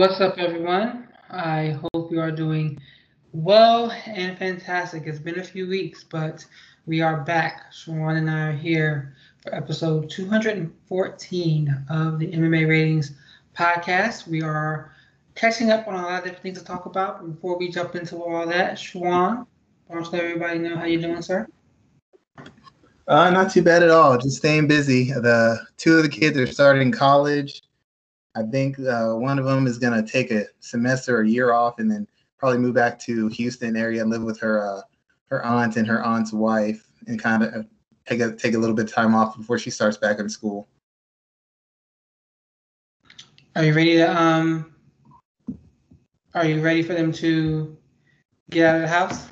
What's up, everyone? I hope you are doing well and fantastic. It's been a few weeks, but we are back. Shawan and I are here for episode 214 of the MMA Ratings podcast. We are catching up on a lot of different things to talk about. Before we jump into all that, Shawan, why don't you let everybody know how you're doing, sir? Uh, not too bad at all. Just staying busy. The two of the kids are starting college. I think uh, one of them is going to take a semester or a year off and then probably move back to Houston area and live with her uh, her aunt and her aunt's wife and kind of take a take a little bit of time off before she starts back in school. Are you ready to um? Are you ready for them to get out of the house?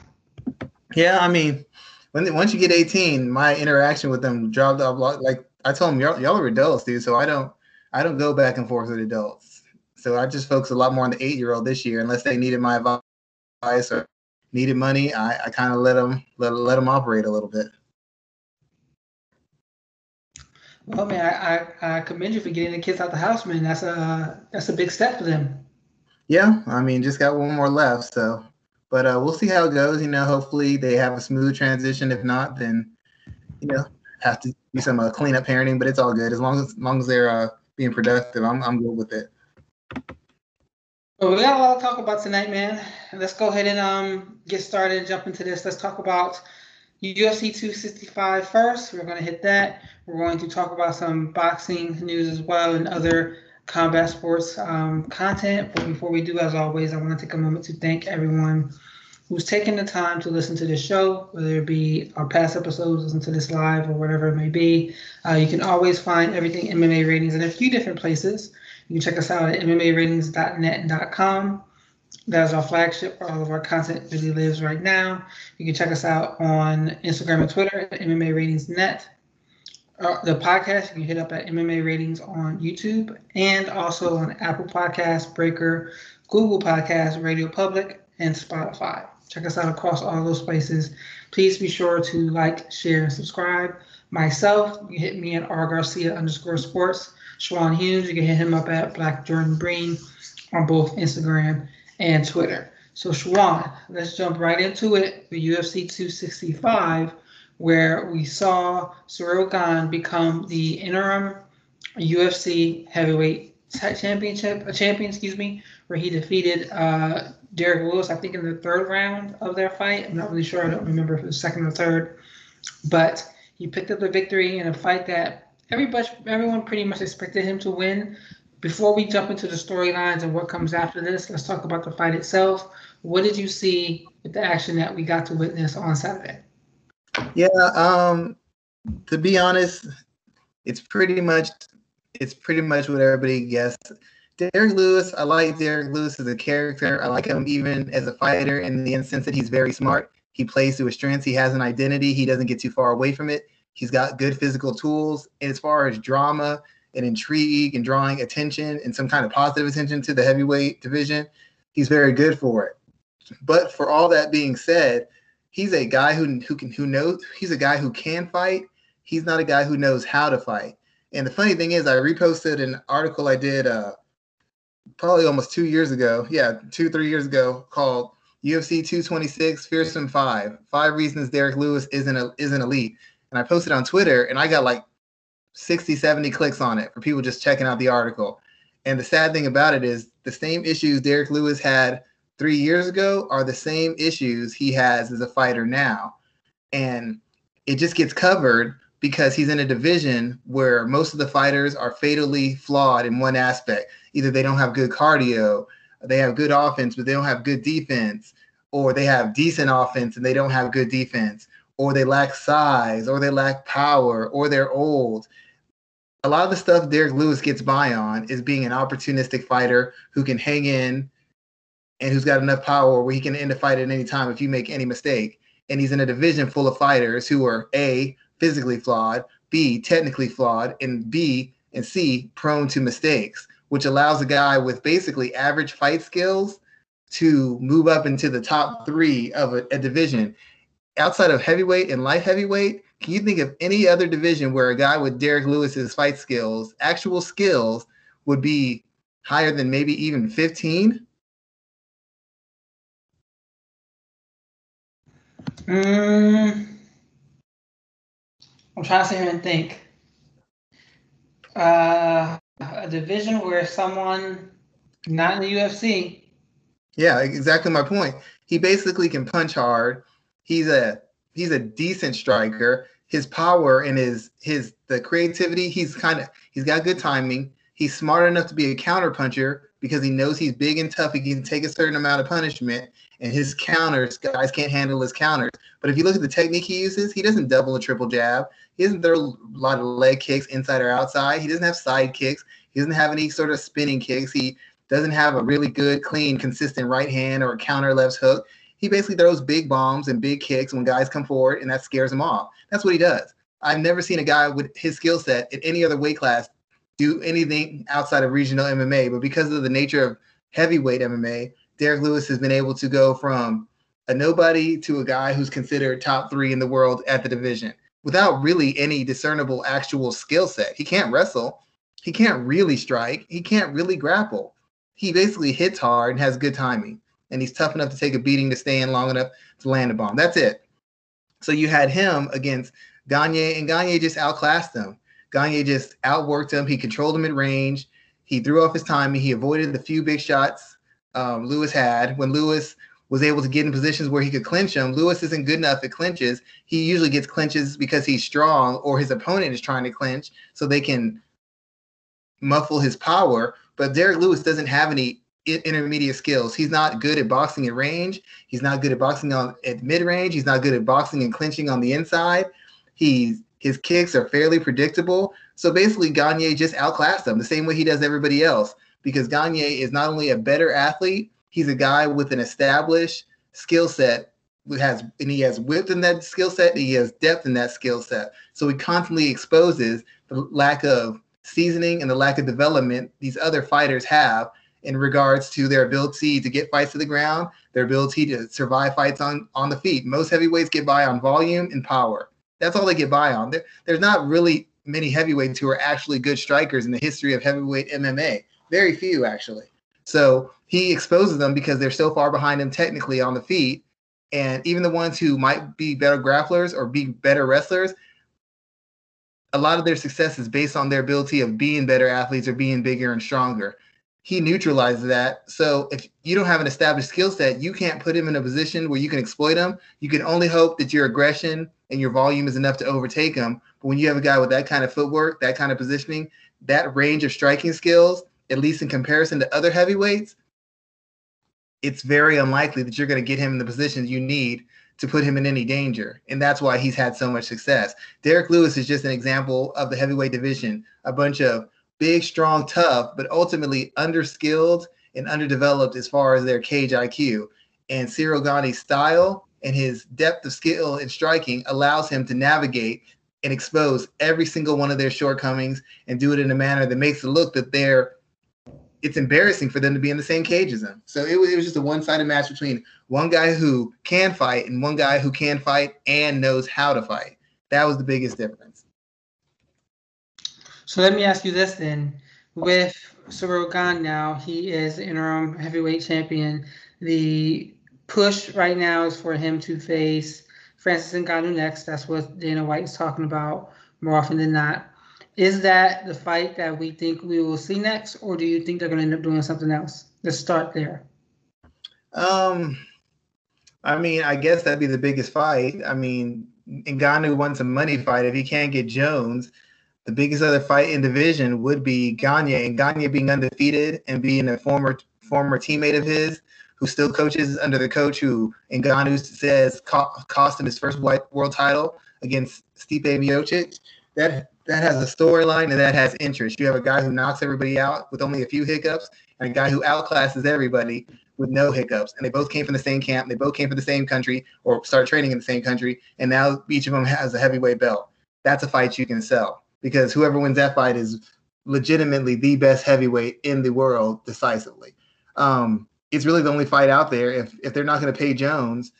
Yeah, I mean, when they, once you get 18, my interaction with them dropped off. Like I told them, y'all, y'all are adults, dude. So I don't, I don't go back and forth with adults. So I just focus a lot more on the eight year old this year, unless they needed my advice or needed money. I, I kind of let them let let them operate a little bit. Well, man, I, I, I commend you for getting the kids out the house, man. That's a that's a big step for them. Yeah, I mean, just got one more left, so but uh, we'll see how it goes. You know, hopefully they have a smooth transition. If not, then you know have to do some uh, cleanup parenting. But it's all good as long as, as long as they're uh, being productive. I'm I'm good with it. Well, we got a lot to talk about tonight, man. Let's go ahead and um get started and jump into this. Let's talk about UFC 265 first. We're going to hit that. We're going to talk about some boxing news as well and other combat sports um, content. But before we do, as always, I want to take a moment to thank everyone who's taken the time to listen to this show, whether it be our past episodes, listen to this live, or whatever it may be. Uh, you can always find everything MMA ratings in a few different places. You can check us out at MMAratings.net and .com. That is our flagship where all of our content really lives right now. You can check us out on Instagram and Twitter at MMA Ratings Net uh, the podcast, you can hit up at MMA Ratings on YouTube and also on Apple Podcasts, Breaker, Google Podcasts, Radio Public, and Spotify. Check us out across all those places. Please be sure to like, share, and subscribe. Myself, you can hit me at R Garcia underscore sports. Shawan Hughes, you can hit him up at Black Jordan Breen on both Instagram and Twitter. So Shawan, let's jump right into it The UFC 265 where we saw Ciryl Gane become the interim UFC heavyweight championship a champion, excuse me, where he defeated uh, Derrick Lewis, I think in the third round of their fight. I'm not really sure. I don't remember if it was second or third, but he picked up the victory in a fight that everybody, everyone pretty much expected him to win. Before we jump into the storylines and what comes after this, let's talk about the fight itself. What did you see with the action that we got to witness on Saturday? Yeah, um, to be honest, it's pretty much it's pretty much what everybody guessed. Derrick Lewis, I like Derrick Lewis as a character. I like him even as a fighter in the instance that he's very smart. He plays to his strengths. He has an identity. He doesn't get too far away from it. He's got good physical tools. And as far as drama and intrigue and drawing attention and some kind of positive attention to the heavyweight division, he's very good for it. But for all that being said, he's a guy who who can who knows he's a guy who can fight. He's not a guy who knows how to fight. And the funny thing is, I reposted an article I did uh, probably almost two years ago. Yeah, two three years ago called UFC 226 Fearsome Five: Five Reasons Derrick Lewis isn't a, isn't elite. And I posted on Twitter, and I got like 60, 70 clicks on it for people just checking out the article. And the sad thing about it is the same issues Derrick Lewis had three years ago are the same issues he has as a fighter now. And it just gets covered because he's in a division where most of the fighters are fatally flawed in one aspect. Either they don't have good cardio, they have good offense, but they don't have good defense, or they have decent offense and they don't have good defense, or they lack size, or they lack power, or they're old. A lot of the stuff Derrick Lewis gets by on is being an opportunistic fighter who can hang in, and who's got enough power where he can end a fight at any time if you make any mistake. And he's in a division full of fighters who are A, physically flawed, B, technically flawed, and B and C, prone to mistakes, which allows a guy with basically average fight skills to move up into the top three of a, a division. Outside of heavyweight and light heavyweight, can you think of any other division where a guy with Derrick Lewis's fight skills, actual skills, would be higher than maybe even 15? Mm, I'm trying to sit here and think. Uh, a division where someone not in the UFC. Yeah, exactly my point. He basically can punch hard. He's a he's a decent striker. His power and his his the creativity, he's kind of he's got good timing. He's smart enough to be a counter puncher because he knows he's big and tough. He can take a certain amount of punishment, and his counters, guys can't handle his counters. But if you look at the technique he uses, he doesn't double a triple jab. He doesn't throw a lot of leg kicks inside or outside. He doesn't have side kicks. He doesn't have any sort of spinning kicks. He doesn't have a really good, clean, consistent right hand or a counter left hook. He basically throws big bombs and big kicks when guys come forward, and that scares them off. That's what he does. I've never seen a guy with his skill set in any other weight class do anything outside of regional MMA. But because of the nature of heavyweight MMA, Derrick Lewis has been able to go from a nobody to a guy who's considered top three in the world at the division without really any discernible actual skill set. He can't wrestle. He can't really strike. He can't really grapple. He basically hits hard and has good timing. And he's tough enough to take a beating to stay in long enough to land a bomb. That's it. So you had him against Gane, and Gane just outclassed him. Gane just outworked him. He controlled him at range. He threw off his timing. He avoided the few big shots um, Lewis had. When Lewis was able to get in positions where he could clinch him, Lewis isn't good enough at clinches. He usually gets clinches because he's strong or his opponent is trying to clinch so they can muffle his power. But Derrick Lewis doesn't have any intermediate skills. He's not good at boxing at range. He's not good at boxing on at mid range. He's not good at boxing and clinching on the inside. He's his kicks are fairly predictable. So basically, Gane just outclassed him the same way he does everybody else because Gane is not only a better athlete, he's a guy with an established skill set. Has and he has width in that skill set. and he has depth in that skill set. So he constantly exposes the lack of seasoning and the lack of development these other fighters have in regards to their ability to get fights to the ground, their ability to survive fights on on the feet. Most heavyweights get by on volume and power. That's all they get by on. There, there's not really many heavyweights who are actually good strikers in the history of heavyweight MMA. Very few, actually. So he exposes them because they're so far behind him technically on the feet. And even the ones who might be better grapplers or be better wrestlers, a lot of their success is based on their ability of being better athletes or being bigger and stronger. He neutralizes that. So if you don't have an established skill set, you can't put him in a position where you can exploit him. You can only hope that your aggression and your volume is enough to overtake him. But when you have a guy with that kind of footwork, that kind of positioning, that range of striking skills, at least in comparison to other heavyweights, it's very unlikely that you're going to get him in the positions you need to put him in any danger. And that's why he's had so much success. Derrick Lewis is just an example of the heavyweight division, a bunch of big, strong, tough, but ultimately underskilled and underdeveloped as far as their cage IQ. And Ciryl Gane's style and his depth of skill in striking allows him to navigate and expose every single one of their shortcomings and do it in a manner that makes it look that they're it's embarrassing for them to be in the same cage as him. So it was, it was just a one sided match between one guy who can fight and one guy who can fight and knows how to fight. That was the biggest difference. So let me ask you this then. With Gane now, he is interim heavyweight champion. The push right now is for him to face Francis Ngannou next. That's what Dana White is talking about more often than not. Is that the fight that we think we will see next, or do you think they're going to end up doing something else? Let's start there. Um, I mean, I guess that'd be the biggest fight. I mean, Ngannou wants a money fight. If he can't get Jones, the biggest other fight in division would be Gane. And Gane being undefeated and being a former former teammate of his, who still coaches under the coach who Ngannou says cost him his first white world title against Stipe Miocic. That that has a storyline and that has interest. You have a guy who knocks everybody out with only a few hiccups, and a guy who outclasses everybody with no hiccups. And they both came from the same camp. They both came from the same country or started training in the same country. And now each of them has a heavyweight belt. That's a fight you can sell because whoever wins that fight is legitimately the best heavyweight in the world decisively. Um, it's really the only fight out there. If if they're not going to pay Jones,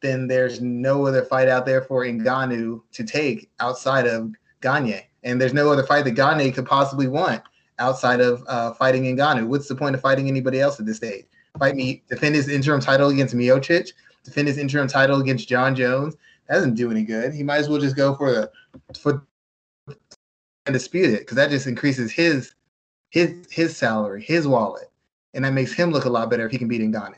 then there's no other fight out there for Ngannou to take outside of Gane, and there's no other fight that Gane could possibly want outside of uh, fighting Ngannou? What's the point of fighting anybody else at this stage? Fight me, defend his interim title against Miocic, defend his interim title against Jon Jones. That doesn't do any good. He might as well just go for the for and dispute it because that just increases his his his salary, his wallet, and that makes him look a lot better if he can beat Ngannou.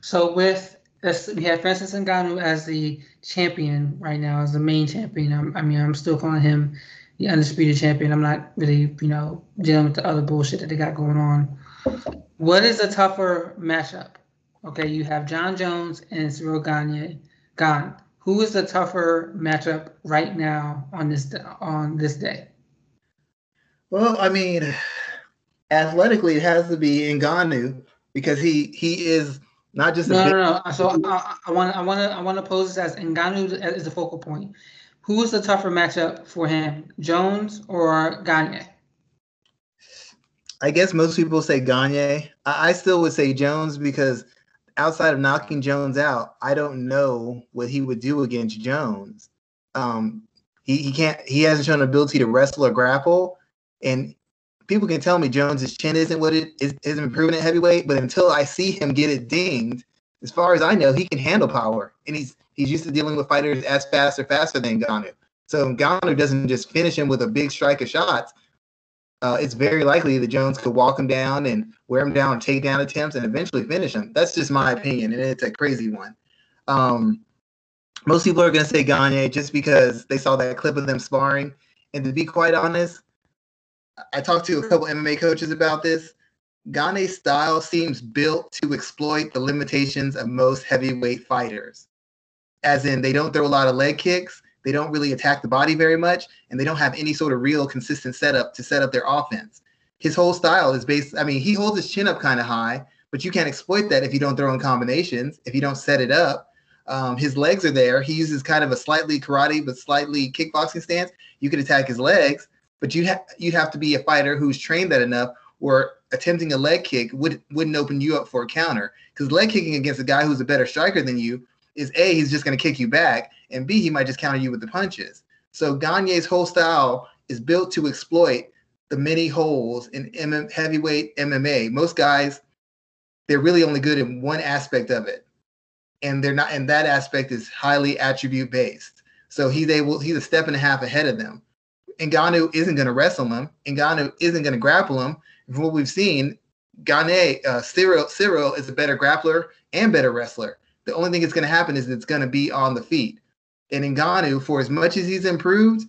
So with this, we have Francis Ngannou as the champion right now, as the main champion. I'm, I mean, I'm still calling him the undisputed champion. I'm not really, you know, dealing with the other bullshit that they got going on. What is a tougher matchup? Okay, you have Jon Jones and Ciryl Gagne. Gane. Who is the tougher matchup right now on this on this day? Well, I mean, athletically, it has to be Ngannou because he he is not just no, big- no, no. So I want I want to I want to pose this as Ngannou is the focal point. Who is the tougher matchup for him, Jones or Gane? I guess most people say Gane. I, I still would say Jones because outside of knocking Jones out, I don't know what he would do against Jones. Um, he, he can't he hasn't shown ability to wrestle or grapple, and people can tell me Jones's chin isn't what it is isn't proven at heavyweight, but until I see him get it dinged, as far as I know, he can handle power, and he's he's used to dealing with fighters as fast or faster than Ngannou. So Ngannou doesn't just finish him with a big strike of shots. Uh, it's very likely that Jones could walk him down and wear him down, take down attempts, and eventually finish him. That's just my opinion, and it's a crazy one. Um, most people are going to say Gane just because they saw that clip of them sparring. And to be quite honest, I talked to a couple MMA coaches about this. Gane's style seems built to exploit the limitations of most heavyweight fighters. As in, they don't throw a lot of leg kicks, they don't really attack the body very much, and they don't have any sort of real consistent setup to set up their offense. His whole style is based, I mean, he holds his chin up kind of high, but you can't exploit that if you don't throw in combinations, if you don't set it up. Um, his legs are there. He uses kind of a slightly karate but slightly kickboxing stance. You could attack his legs, but you'd have you'd have to be a fighter who's trained that enough or attempting a leg kick would wouldn't open you up for a counter because leg kicking against a guy who's a better striker than you is a he's just going to kick you back and b he might just counter you with the punches so Gane's whole style is built to exploit the many holes in M- heavyweight MMA most guys they're really only good in one aspect of it and they're not and that aspect is highly attribute based so he's able he's a step and a half ahead of them And Ngannou isn't going to wrestle him. Ngannou isn't going to grapple him. From what we've seen, Gane, uh, Ciryl, Ciryl is a better grappler and better wrestler. The only thing that's going to happen is it's going to be on the feet. And Ngannou, for as much as he's improved,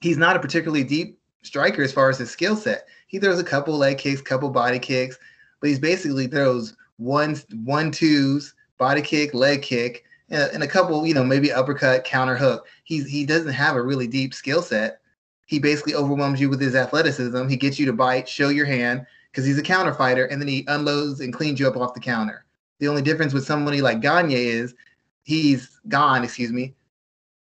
he's not a particularly deep striker as far as his skill set. He throws a couple leg kicks, couple body kicks, but he's basically throws one, one twos, body kick, leg kick, and a couple, you know, maybe uppercut, counter hook. He's he doesn't have a really deep skill set he basically overwhelms you with his athleticism. He gets you to bite, show your hand, because he's a counter fighter, and then he unloads and cleans you up off the counter. The only difference with somebody like Gane is he's gone, excuse me.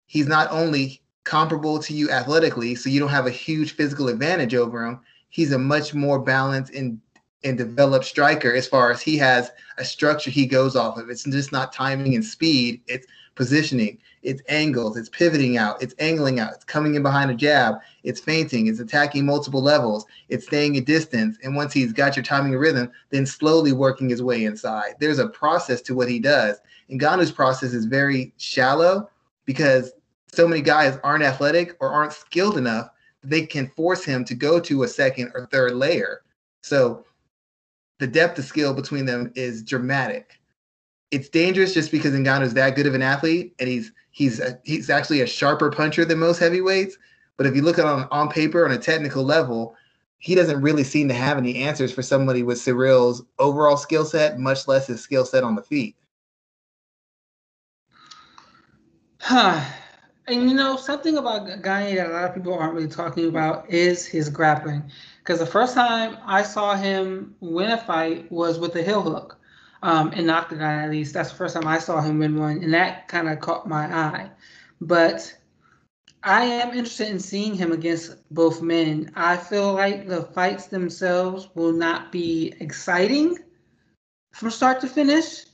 He's not only comparable to you athletically, so you don't have a huge physical advantage over him. He's a much more balanced and and developed striker as far as he has a structure he goes off of. It's just not timing and speed. It's positioning, it's angles, it's pivoting out, it's angling out, it's coming in behind a jab, it's feinting, it's attacking multiple levels, it's staying at distance. And once he's got your timing and rhythm, then slowly working his way inside. There's a process to what he does. And Ngannou's process is very shallow because so many guys aren't athletic or aren't skilled enough that they can force him to go to a second or third layer. So the depth of skill between them is dramatic it's dangerous just because is that good of an athlete and he's he's a, he's actually a sharper puncher than most heavyweights. But if you look at on on paper on a technical level, he doesn't really seem to have any answers for somebody with Ciryl's overall skill set, much less his skill set on the feet. Huh. And you know, something about Gane that a lot of people aren't really talking about is his grappling. Because the first time I saw him win a fight was with the heel hook um, in Octagon at least. That's the first time I saw him win one, and that kind of caught my eye. But I am interested in seeing him against both men. I feel like the fights themselves will not be exciting from start to finish.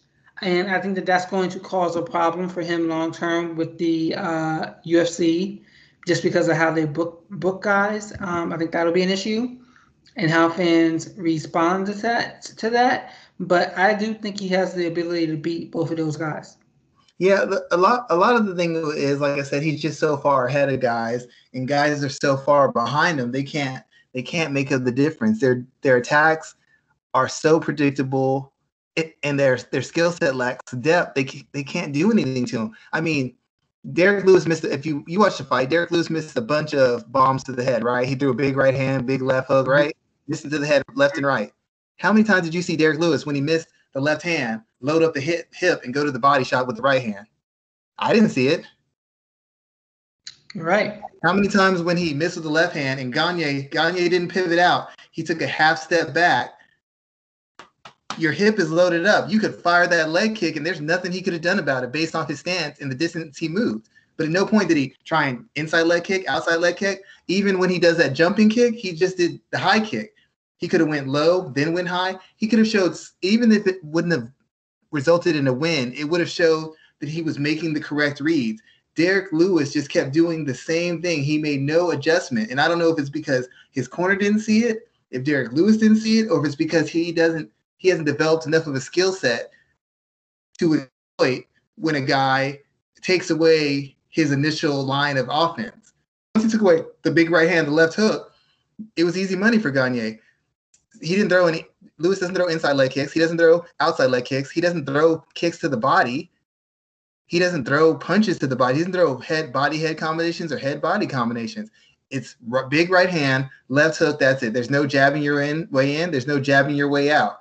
And I think that that's going to cause a problem for him long term with the uh, UFC just because of how they book book guys. Um, I think that'll be an issue, and how fans respond to that. To that, but I do think he has the ability to beat both of those guys. Yeah, a lot a lot of the thing is like I said, he's just so far ahead of guys, and guys are so far behind him. They can't they can't make up the difference. Their their attacks are so predictable, and their their skill set lacks depth. They they can't do anything to him. I mean, Derrick Lewis missed. If you you watch the fight, Derrick Lewis missed a bunch of bombs to the head. Right, he threw a big right hand, big left hook. Right, missed it to the head, left and right. How many times did you see Derrick Lewis when he missed the left hand, load up the hip, hip and go to the body shot with the right hand? I didn't see it. Right. How many times when he missed with the left hand and Gane Gane didn't pivot out, he took a half step back. Your hip is loaded up. You could fire that leg kick, and there's nothing he could have done about it based off his stance and the distance he moved. But at no point did he try an inside leg kick, outside leg kick. Even when he does that jumping kick, he just did the high kick. He could have went low, then went high. He could have showed, even if it wouldn't have resulted in a win, it would have showed that he was making the correct reads. Derrick Lewis just kept doing the same thing. He made no adjustment. And I don't know if it's because his corner didn't see it, if Derrick Lewis didn't see it, or if it's because he doesn't he hasn't developed enough of a skill set to exploit when a guy takes away his initial line of offense. Once he took away the big right hand, the left hook, it was easy money for Gane. He didn't throw any Lewis doesn't throw inside leg kicks. He doesn't throw outside leg kicks. He doesn't throw kicks to the body he doesn't throw punches to the body. He doesn't throw head body head combinations or head body combinations. It's big right hand, left hook. That's it. There's no jabbing your in, way in. There's no jabbing your way out.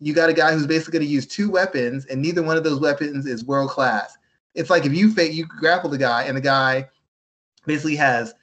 You got a guy who's basically going to use two weapons, and neither one of those weapons is world class. It's like if you fake, you grapple the guy, and the guy basically has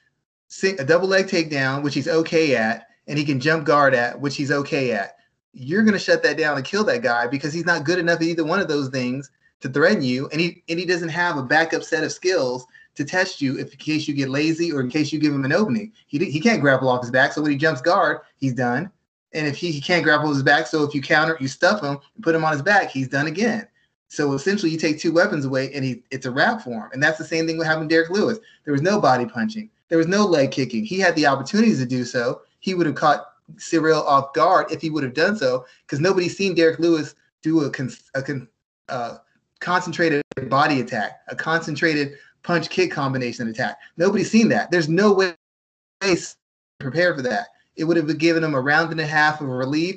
a double leg takedown, which he's okay at, and he can jump guard at, which he's okay at. You're going to shut that down and kill that guy because he's not good enough at either one of those things to threaten you, and he and he doesn't have a backup set of skills to test you if in case you get lazy or in case you give him an opening. He he can't grapple off his back, so when he jumps guard, he's done. And if he, he can't grapple his back, so if you counter, you stuff him and put him on his back, he's done again. So essentially, you take two weapons away, and he it's a wrap for him. And that's the same thing with having Derrick Lewis. There was no body punching. There was no leg kicking. He had the opportunities to do so. He would have caught Ciryl off guard if he would have done so, because nobody's seen Derrick Lewis do a, a, uh, concentrated body attack, a concentrated punch kick combination attack. Nobody's seen that. There's no way to prepare for that. It would have given him a round and a half of a relief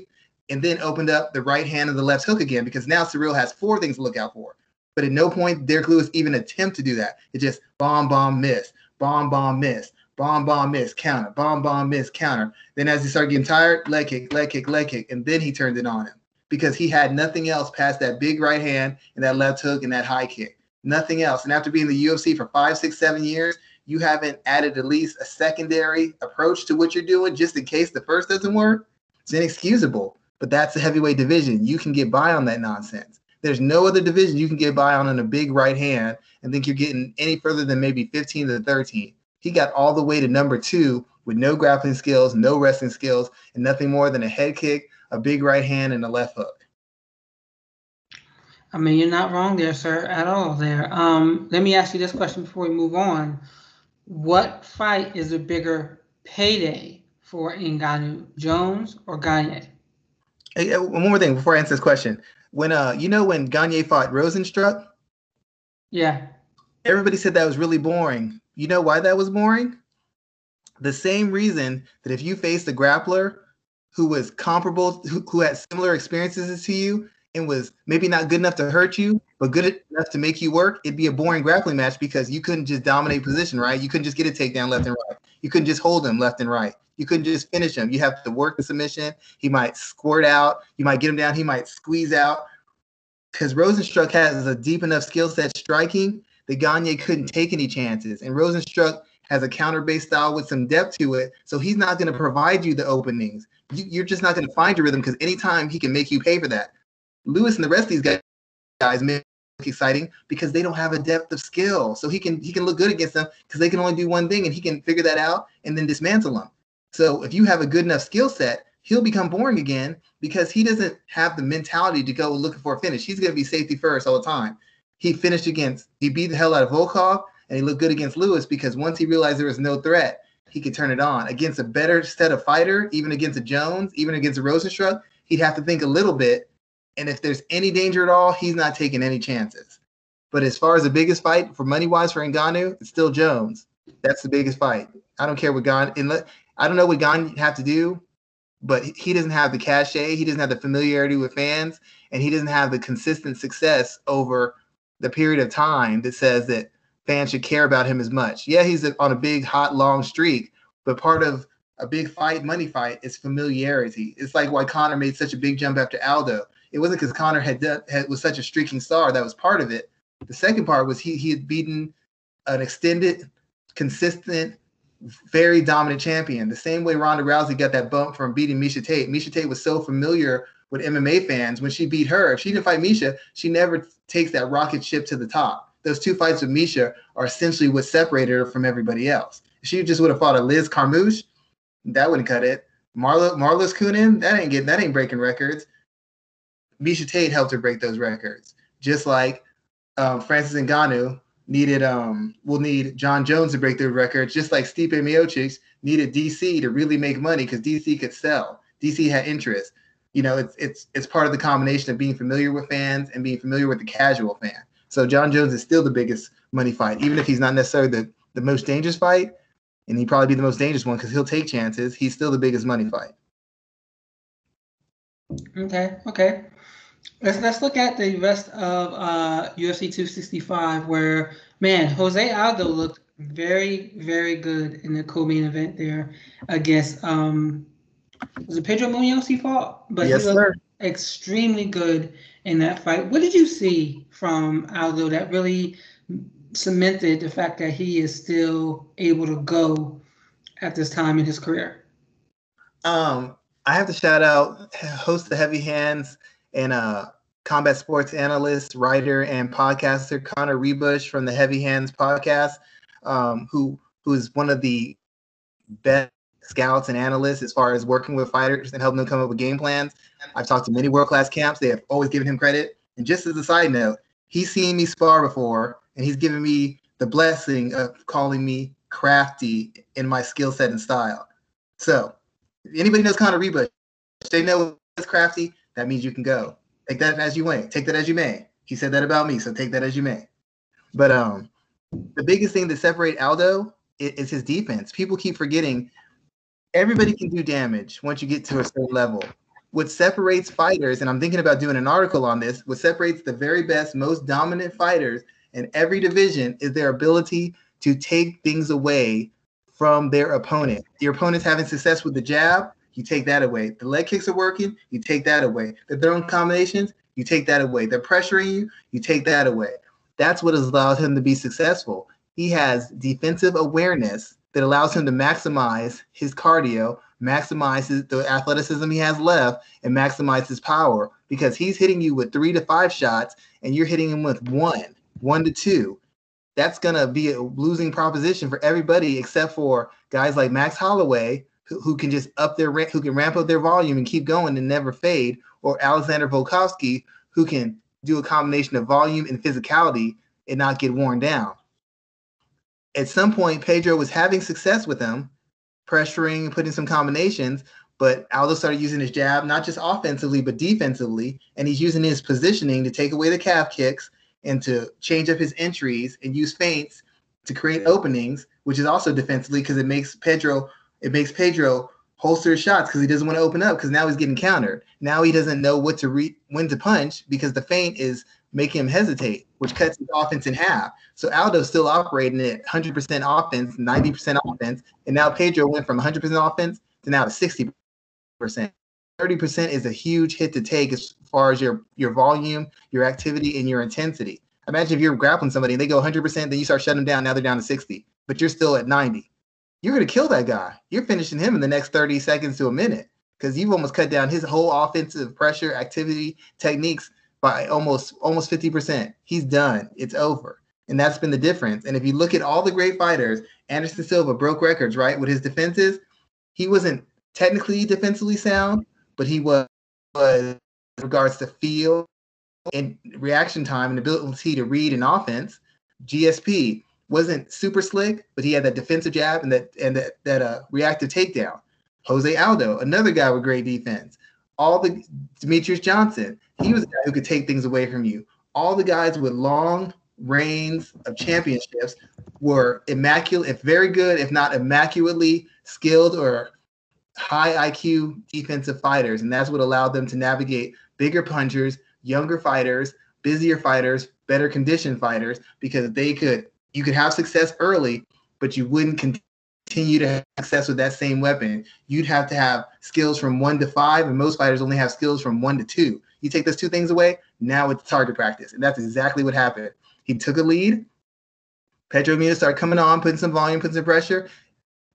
and then opened up the right hand and the left hook again because now Ciryl has four things to look out for. But at no point Derrick Lewis even attempt to do that. It just bomb, bomb, miss, bomb, bomb, miss, bomb, bomb, miss, counter, bomb, bomb, miss, counter. Then as he started getting tired, leg kick, leg kick, leg kick, and then he turned it on him because he had nothing else past that big right hand and that left hook and that high kick. Nothing else. And after being in the UFC for five, six, seven years, you haven't added at least a secondary approach to what you're doing just in case the first doesn't work. It's inexcusable. But that's the heavyweight division. You can get by on that nonsense. There's no other division you can get by on in a big right hand and think you're getting any further than maybe 15 to 13. He got all the way to number two with no grappling skills, no wrestling skills, and nothing more than a head kick, a big right hand and a left hook. I mean, you're not wrong there, sir, at all. There. Um, let me ask you this question before we move on. What fight is a bigger payday for Ngannou, Jones or Gane? Hey, one more thing before I answer this question. When uh, you know when Gane fought Rozenstruik? Yeah. Everybody said that was really boring. You know why that was boring? The same reason that if you faced a grappler who was comparable, who, who had similar experiences to you, and was maybe not good enough to hurt you, but good enough to make you work, it'd be a boring grappling match because you couldn't just dominate position, right? You couldn't just get a takedown left and right. You couldn't just hold him left and right. You couldn't just finish him. You have to work the submission. He might squirt out. You might get him down. He might squeeze out. Because Rozenstruik has a deep enough skill set striking that Gane couldn't take any chances. And Rozenstruik has a counter-based style with some depth to it. So he's not going to provide you the openings you, are just not going to find your rhythm because anytime he can make you pay for that. Lewis and the rest of these guys, guys make exciting because they don't have a depth of skill. So he can he can look good against them because they can only do one thing and he can figure that out and then dismantle them. So if you have a good enough skill set, he'll become boring again because he doesn't have the mentality to go looking for a finish. He's going to be safety first all the time. He finished against he beat the hell out of Volkov and he looked good against Lewis because once he realized there was no threat, he could turn it on. Against a better set of fighter, even against a Jones, even against a Rozenstruik, he'd have to think a little bit. And if there's any danger at all, he's not taking any chances. But as far as the biggest fight for money wise for Ngannou, it's still Jones. That's the biggest fight. I don't care what Gon. I don't know what Gon have to do, but he doesn't have the cachet. He doesn't have the familiarity with fans, and he doesn't have the consistent success over the period of time that says that fans should care about him as much. Yeah, he's on a big, hot, long streak, but part of a big fight, money fight, is familiarity. It's like why Conor made such a big jump after Aldo. It wasn't because Conor had, done, had was such a streaking star that was part of it. The second part was he he had beaten an extended, consistent, very dominant champion. The same way Ronda Rousey got that bump from beating Miesha Tate. Miesha Tate was so familiar with MMA fans when she beat her. If she didn't fight Miesha, she never takes that rocket ship to the top. Those two fights with Miesha are essentially what separated her from everybody else. If she just would have fought a Liz Carmouche, that wouldn't cut it. Marla Marloes Coenen, that ain't getting that ain't breaking records. Miesha Tate helped her break those records. Just like um, Francis Ngannou needed um will need Jon Jones to break their records, just like Stipe Miocic needed DC to really make money because DC could sell. DC had interest. You know, it's it's it's part of the combination of being familiar with fans and being familiar with the casual fan. So Jon Jones is still the biggest money fight, even if he's not necessarily the, the most dangerous fight, and he'd probably be the most dangerous one because he'll take chances. He's still the biggest money fight. Okay, okay. Let's let's look at the rest of uh, UFC 265, where man Jose Aldo looked very very good in the co-main event there against um was it Pedro Munhoz he fought, but yes, he looked sir. extremely good in that fight. What did you see from Aldo that really cemented the fact that he is still able to go at this time in his career? Um, I have to shout out host the Heavy Hands and uh, combat sports analyst, writer, and podcaster Connor Ruebusch from the Heavy Hands podcast, um, who who is one of the best scouts and analysts as far as working with fighters and helping them come up with game plans. I've talked to many world class camps; they have always given him credit. And just as a side note, he's seen me spar before, and he's given me the blessing of calling me crafty in my skill set and style. So, if anybody knows Connor Ruebusch, they know it's crafty that means you can go. Take that as you may. Take that as you may. He said that about me, so take that as you may. But um, the biggest thing that separate Aldo is, is his defense. People keep forgetting everybody can do damage once you get to a certain level. What separates fighters, and I'm thinking about doing an article on this, what separates the very best, most dominant fighters in every division is their ability to take things away from their opponent. Your opponent's having success with the jab, you take that away. The leg kicks are working, you take that away. The throwing combinations, you take that away. They're pressuring you, you take that away. That's what has allowed him to be successful. He has defensive awareness that allows him to maximize his cardio, maximize the athleticism he has left, and maximize his power because he's hitting you with three to five shots and you're hitting him with one, one to two. That's going to be a losing proposition for everybody except for guys like Max Holloway, who, who can just up their rank who can ramp up their volume and keep going and never fade, or Alexander Volkanovski, who can do a combination of volume and physicality and not get worn down. At some point, Pedro was having success with him, pressuring and putting some combinations, but Aldo started using his jab, not just offensively, but defensively. And he's using his positioning to take away the calf kicks and to change up his entries and use feints to create openings, which is also defensively because it makes Pedro it makes Pedro holster his shots because he doesn't want to open up because now he's getting countered. Now he doesn't know what to re- when to punch because the feint is making him hesitate, which cuts his offense in half. So Aldo's still operating at 100% offense, 90% offense, and now Pedro went from 100% offense to now to 60%. 30% is a huge hit to take as far as your your volume, your activity, and your intensity. Imagine if you're grappling somebody and they go 100%, then you start shutting them down. Now they're down to 60, but you're still at 90 you're going to kill that guy. You're finishing him in the next 30 seconds to a minute because you've almost cut down his whole offensive pressure activity techniques by almost almost 50%. He's done. It's over. And that's been the difference. And if you look at all the great fighters, Anderson Silva broke records, right? With his defenses, he wasn't technically defensively sound, but he was, was regards to feel and reaction time and ability to read an offense. GSP wasn't super slick, but he had that defensive jab and that and that that uh, reactive takedown. Jose Aldo, another guy with great defense. All the Demetrious Johnson, he was a guy who could take things away from you. All the guys with long reigns of championships were immaculate, if very good, if not immaculately skilled or high IQ defensive fighters. And that's what allowed them to navigate bigger punchers, younger fighters, busier fighters, better conditioned fighters, because they could you could have success early, but you wouldn't continue to have success with that same weapon. You'd have to have skills from one to five, and most fighters only have skills from one to two. You take those two things away, now it's target practice. And that's exactly what happened. He took a lead. Pedro Mina started coming on, putting some volume, putting some pressure.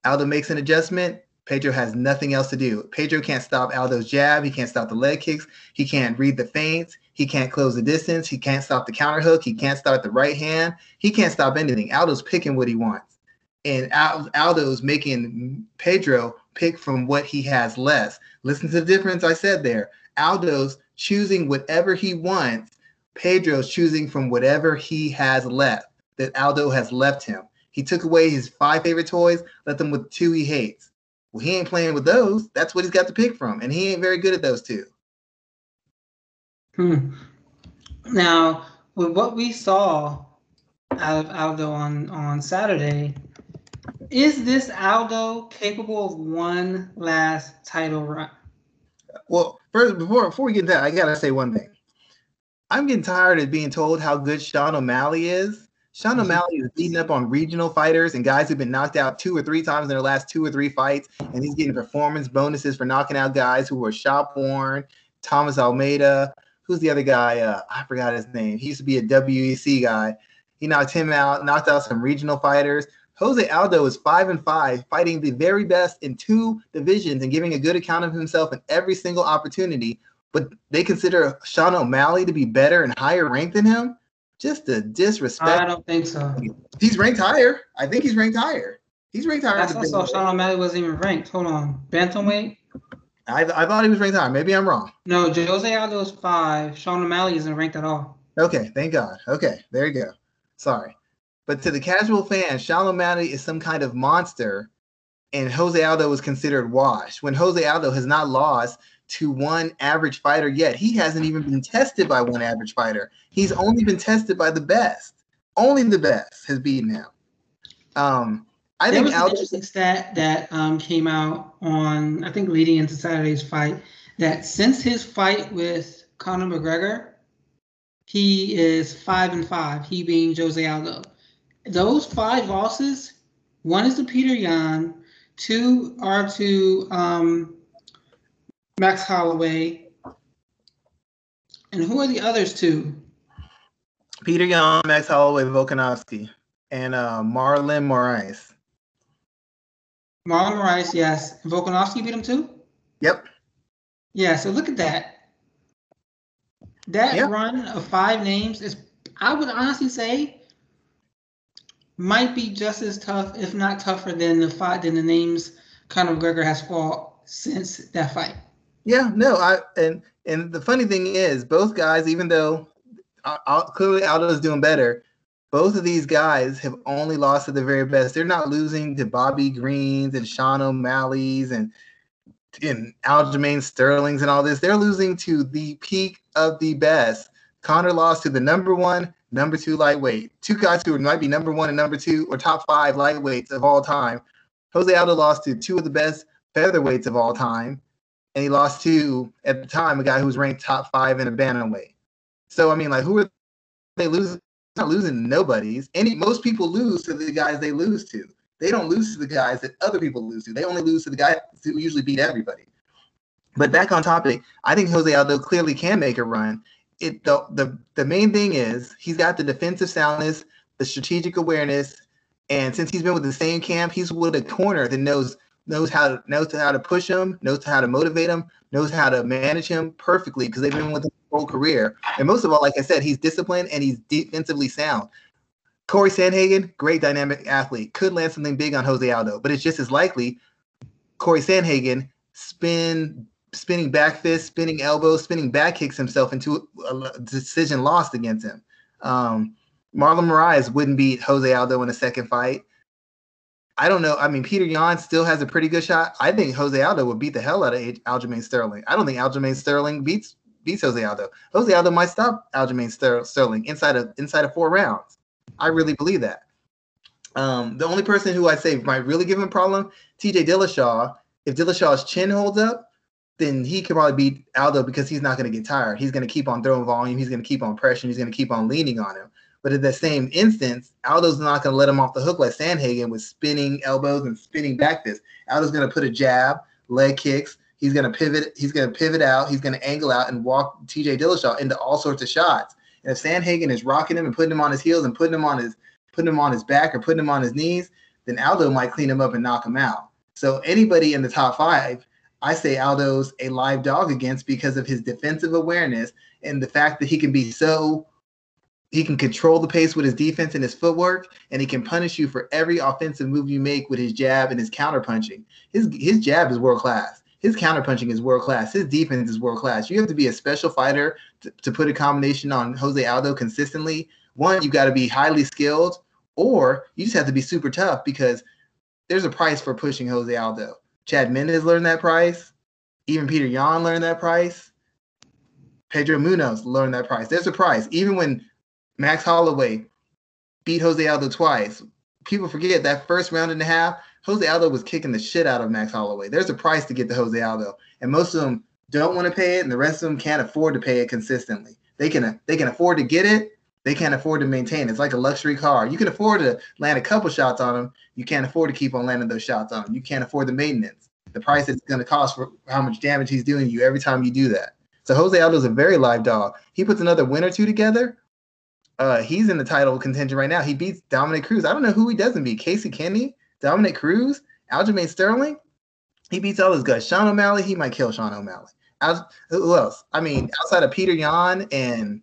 Aldo makes an adjustment. Pedro has nothing else to do. Pedro can't stop Aldo's jab. He can't stop the leg kicks. He can't read the feints. He can't close the distance. He can't stop the counter hook. He can't start the right hand. He can't stop anything. Aldo's picking what he wants. And Aldo's making Pedro pick from what he has less. Listen to the difference I said there. Aldo's choosing whatever he wants. Pedro's choosing from whatever he has left that Aldo has left him. He took away his five favorite toys, left them with two he hates. Well, he ain't playing with those. That's what he's got to pick from, and he ain't very good at those two. Hmm. Now, with what we saw out of Aldo on on Saturday, is this Aldo capable of one last title run? Well, first before before we get that, I gotta say one thing. I'm getting tired of being told how good Sean O'Malley is Sean O'Malley is beating up on regional fighters and guys who've been knocked out two or three times in their last two or three fights, and he's getting performance bonuses for knocking out guys who were shop worn. Thomas Almeida, who's the other guy? Uh, I forgot his name. He used to be a WEC guy. He knocked him out, knocked out some regional fighters. Jose Aldo is five and five, fighting the very best in two divisions and giving a good account of himself in every single opportunity. But they consider Sean O'Malley to be better and higher ranked than him. Just a disrespect. I don't think so. He's ranked higher. I think he's ranked higher. He's ranked higher. I saw Sean O'Malley wasn't even ranked. Hold on. Bantamweight? I, I thought he was ranked higher. Maybe I'm wrong. No, Jose Aldo is five. Sean O'Malley isn't ranked at all. Okay, thank God. Okay, there you go. Sorry. But to the casual fan, Sean O'Malley is some kind of monster, and Jose Aldo is considered washed. When Jose Aldo has not lost to one average fighter yet. He hasn't even been tested by one average fighter. He's only been tested by the best. Only the best has beaten him. Um, I there think was an interesting stat that um, came out on I think leading into Saturday's fight that since his fight with Conor McGregor, he is five and five. He being Jose Aldo. Those five losses, one is to Peter Yan, two are to um, Max Holloway. And who are the others two? Peter Yan, Max Holloway, Volkanovski, and uh, Marlon Moraes. Marlon Moraes, yes. Volkanovski beat him too? Yep. Yeah, so look at that. That yep. run of five names is, I would honestly say, might be just as tough, if not tougher, than the five than the names Conor McGregor has fought since that fight. Yeah, no, I and and the funny thing is, both guys, even though uh, uh, clearly Aldo's doing better, both of these guys have only lost to the very best. They're not losing to Bobby Greens and Sean O'Malley's and and Aljamain Sterling's and all this. They're losing to the peak of the best. Conor lost to the number one, number two lightweight. Two guys who might be number one and number two or top five lightweights of all time. Jose Aldo lost to two of the best featherweights of all time and he lost to at the time a guy who was ranked top five in a bantamweight. So I mean, like, who are they losing? Not losing nobody's. Any most people lose to the guys they lose to. They don't lose to the guys that other people lose to. They only lose to the guys who usually beat everybody. But back on topic, I think Jose Aldo clearly can make a run. It the the the main thing is he's got the defensive soundness, the strategic awareness, and since he's been with the same camp, he's with a corner that knows knows how to knows how to push him, knows how to motivate him, knows how to manage him perfectly because they've been with him his whole career. And most of all, like I said, he's disciplined and he's defensively sound. Corey Sandhagen, great dynamic athlete, could land something big on Jose Aldo, but it's just as likely Corey Sandhagen spin spinning back fist, spinning elbows, spinning back kicks himself into a decision lost against him. Um, Marlon Moraes wouldn't beat Jose Aldo in a second fight. I don't know. I mean, Petr Yan still has a pretty good shot. I think Jose Aldo would beat the hell out of Aljamain Sterling. I don't think Aljamain Sterling beats beats Jose Aldo. Jose Aldo might stop Aljamain Sterling inside of inside of four rounds. I really believe that. Um, the only person who I'd say might really give him a problem, TJ Dillashaw. If Dillashaw's chin holds up, then he could probably beat Aldo because he's not going to get tired. He's going to keep on throwing volume. He's going to keep on pressure. He's going to keep on leaning on him. But at the same instance, Aldo's not going to let him off the hook like Sandhagen with spinning elbows and spinning back fists. Aldo's going to put a jab, leg kicks. He's going to pivot. He's going to pivot out. He's going to angle out and walk TJ Dillashaw into all sorts of shots. And if Sandhagen is rocking him and putting him on his heels and putting him on his putting him on his back or putting him on his knees, then Aldo might clean him up and knock him out. So anybody in the top five, I say Aldo's a live dog against because of his defensive awareness and the fact that he can be so he can control the pace with his defense and his footwork, and he can punish you for every offensive move you make with his jab and his counter punching. His his jab is world class. His counter punching is world class. His defense is world class. You have to be a special fighter to, to put a combination on Jose Aldo consistently. One, you've got to be highly skilled, or you just have to be super tough because there's a price for pushing Jose Aldo. Chad Mendes learned that price. Even Petr Yan learned that price. Pedro Munhoz learned that price. There's a price. Even when Max Holloway beat Jose Aldo twice. People forget that first round and a half, Jose Aldo was kicking the shit out of Max Holloway. There's a price to get to Jose Aldo, and most of them don't want to pay it, and the rest of them can't afford to pay it consistently. They can they can afford to get it, they can't afford to maintain. It. It's like a luxury car. You can afford to land a couple shots on them. You can't afford to keep on landing those shots on them. You can't afford the maintenance, the price it's going to cost for how much damage he's doing you every time you do that. So Jose Aldo is a very live dog. He puts another win or two together uh, he's in the title contention right now. He beats Dominick Cruz. I don't know who he doesn't beat. Casey Kenney, Dominick Cruz, Aljamain Sterling. He beats all his guys. Sean O'Malley, he might kill Sean O'Malley. Al- who else? I mean, outside of Petr Yan and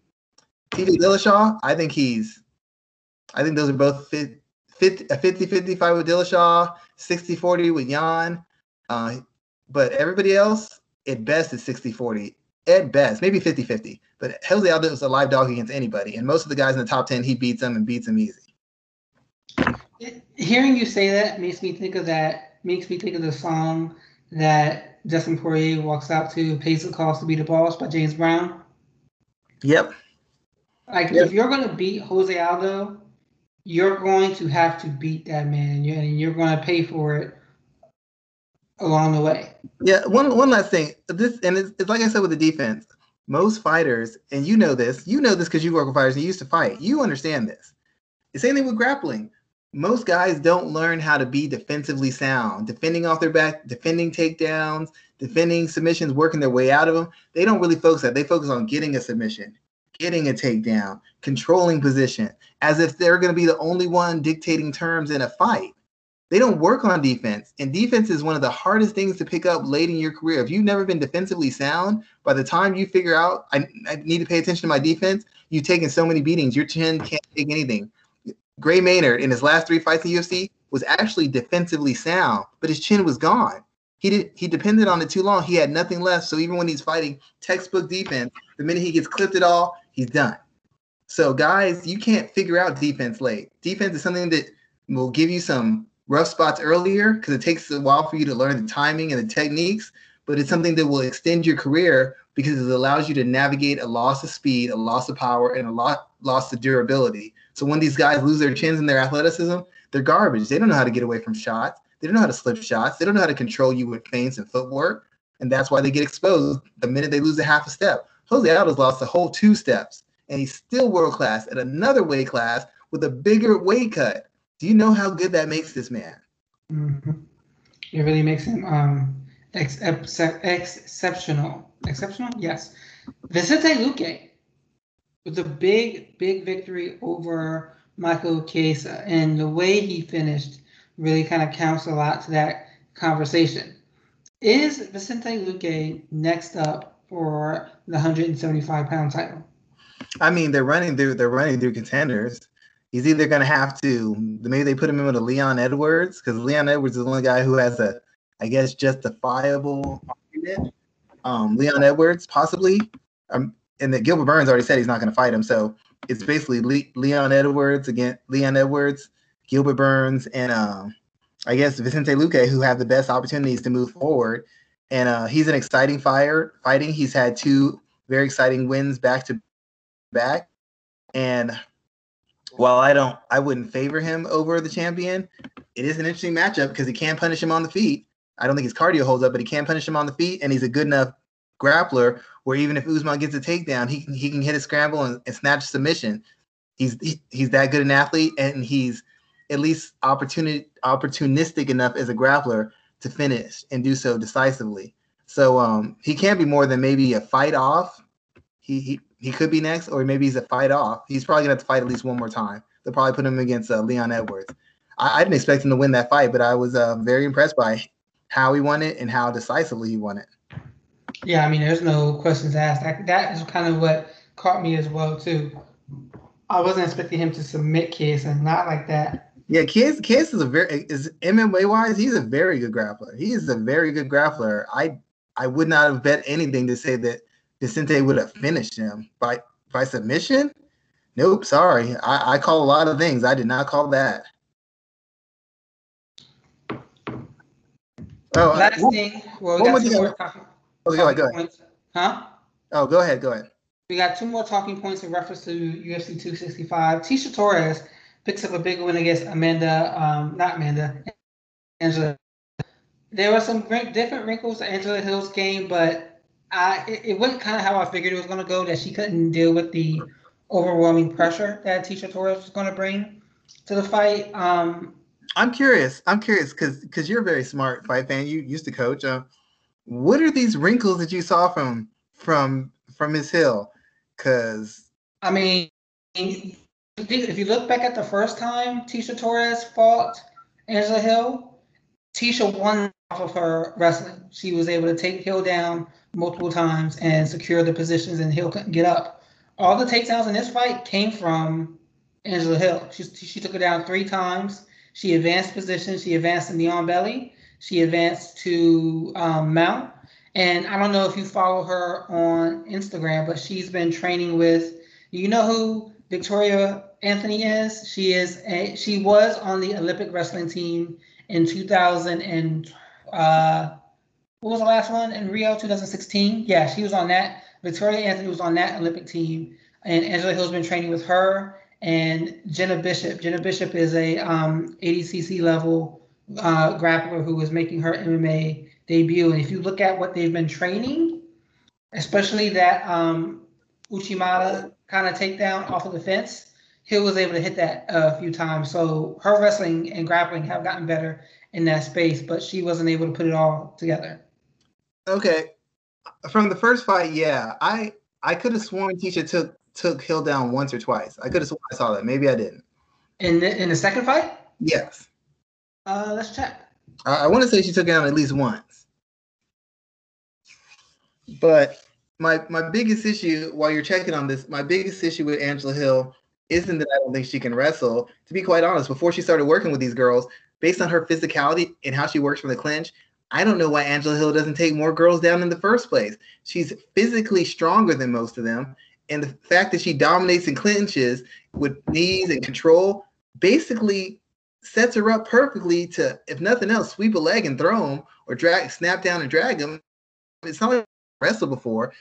TJ Dillashaw, I think he's, I think those are both fit, fit, a 50 50 fight with Dillashaw, 60 40 with Yan. Uh, but everybody else, at best, is 60 40 at best, maybe 50 50. But Jose Aldo is a live dog against anybody. And most of the guys in the top 10, he beats them and beats them easy. Hearing you say that makes me think of that, makes me think of the song that Dustin Poirier walks out to, pays the cost to be the boss by James Brown. Yep. Like, yep. if you're going to beat Jose Aldo, you're going to have to beat that man, and you're going to pay for it along the way. Yeah, one one last thing. This and it's, it's like I said with the defense. Most fighters, and you know this, you know this because you work with fighters and you used to fight. You understand this. The same thing with grappling. Most guys don't learn how to be defensively sound, defending off their back, defending takedowns, defending submissions, working their way out of them. They don't really focus that. They focus on getting a submission, getting a takedown, controlling position, as if they're going to be the only one dictating terms in a fight they don't work on defense. And defense is one of the hardest things to pick up late in your career. If you've never been defensively sound, by the time you figure out I, I need to pay attention to my defense, you've taken so many beatings. Your chin can't take anything. Gray Maynard in his last three fights in UFC was actually defensively sound, but his chin was gone. He did he depended on it too long. He had nothing left. So even when he's fighting textbook defense, the minute he gets clipped at all, he's done. So guys, you can't figure out defense late. Defense is something that will give you some rough spots earlier because it takes a while for you to learn the timing and the techniques, but it's something that will extend your career because it allows you to navigate a loss of speed, a loss of power, and a lot loss of durability. So when these guys lose their chins and their athleticism, they're garbage. They don't know how to get away from shots. They don't know how to slip shots. They don't know how to control you with feints and footwork. And that's why they get exposed the minute they lose a half a step. Jose Aldo's lost a whole two steps, and he's still world class at another weight class with a bigger weight cut. Do you know how good that makes this man? Mm-hmm. It really makes him um, ex- ex- exceptional. Exceptional? Yes. Vicente Luque was a big, big victory over Michael Chiesa, and the way he finished really kind of counts a lot to that conversation. Is Vicente Luque next up for the 175 pound title? I mean, they're running through they're running through contenders he's either going to have to maybe they put him in with a Leon Edwards because Leon Edwards is the only guy who has a, I guess, justifiable argument. Um, Leon Edwards possibly, um, and that Gilbert Burns already said he's not going to fight him, so it's basically Le- Leon Edwards again, Leon Edwards, Gilbert Burns, and um, I guess Vicente Luque who have the best opportunities to move forward. And uh, he's an exciting fire fighting. He's had two very exciting wins back to back. And while I don't, I wouldn't favor him over the champion. It is an interesting matchup because he can punish him on the feet. I don't think his cardio holds up, but he can punish him on the feet, and he's a good enough grappler where even if Usman gets a takedown, he he can hit a scramble and, and snatch submission. He's he, he's that good an athlete, and he's at least opportunity opportunistic enough as a grappler to finish and do so decisively. So um, he can't be more than maybe a fight off. He, he he could be next, or maybe he's a fight off. He's probably gonna have to fight at least one more time. They'll probably put him against uh, Leon Edwards. I, I, didn't expect him to win that fight, but I was uh, very impressed by how he won it and how decisively he won it. Yeah, I mean, there's no questions asked. That, that is kind of what caught me as well too. I wasn't expecting him to submit Kiss and not like that. Yeah, Kiss Kiss is a very is MMA wise, he's a very good grappler. He is a very good grappler. I I would not have bet anything to say that Vicente would have finished him by by submission. Nope, sorry. I, I call a lot of things. I did not call that. Oh, last uh, thing. Well, we got two more talking, oh, go ahead, go ahead. Points. Huh? Oh, go ahead, go ahead. We got two more talking points in reference to UFC 265. Tecia Torres picks up a big win against Amanda, um, not Amanda, Angela. There were some different wrinkles to Angela Hill's game, but I it, it went kind of how I figured it was going to go. That she couldn't deal with the overwhelming pressure that Tecia Torres was going to bring to the fight. Um, I'm curious. I'm curious because because you're a very smart fight fan. You used to coach. Uh, what are these wrinkles that you saw from from from Miss Hill? Because I mean, if you look back at the first time Tecia Torres fought Angela Hill, Tecia won off of her wrestling. She was able to take Hill down multiple times and secure the positions, and Hill couldn't get up. All the takedowns in this fight came from Angela Hill. She, she took her down three times she advanced position. She advanced in the on belly. She advanced to um, mount. And I don't know if you follow her on Instagram, but she's been training with. You know who Victoria Anthony is? She is. A, she was on the Olympic wrestling team in 2000 and uh, what was the last one in Rio 2016? Yeah, she was on that. Victoria Anthony was on that Olympic team, and Angela Hill's been training with her and Jenna Bishop. Jenna Bishop is a um, ADCC level uh, grappler who is making her MMA debut. And if you look at what they've been training, especially that um, Uchimata kind of takedown off of the fence, Hill was able to hit that a few times. So her wrestling and grappling have gotten better in that space, but she wasn't able to put it all together. Okay, from the first fight, yeah, I I could have sworn Tecia took took Hill down once or twice. I could have sworn I saw that. Maybe I didn't. In the, in the second fight? Yes. Uh, let's check. I, I want to say she took down at least once. But my my biggest issue while you're checking on this, my biggest issue with Angela Hill isn't that I don't think she can wrestle. To be quite honest, before she started working with these girls, based on her physicality and how she works from the clinch, I don't know why Angela Hill doesn't take more girls down in the first place. She's physically stronger than most of them, and the fact that she dominates and clinches with knees and control basically sets her up perfectly to, if nothing else, sweep a leg and throw him or drag, snap down and drag him. It's not like wrestled before.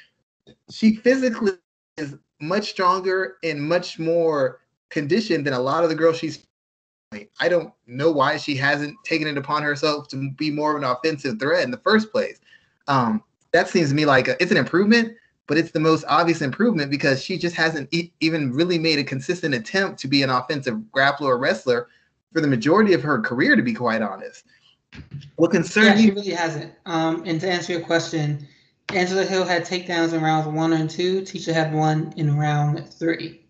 She physically is much stronger and much more conditioned than a lot of the girls she's. I don't know why she hasn't taken it upon herself to be more of an offensive threat in the first place. Um, that seems to me like a, it's an improvement, but it's the most obvious improvement because she just hasn't e- even really made a consistent attempt to be an offensive grappler or wrestler for the majority of her career, to be quite honest. What concerns yeah, she really hasn't. Um, and to answer your question, Angela Hill had takedowns in rounds one and two. Tecia had one in round three.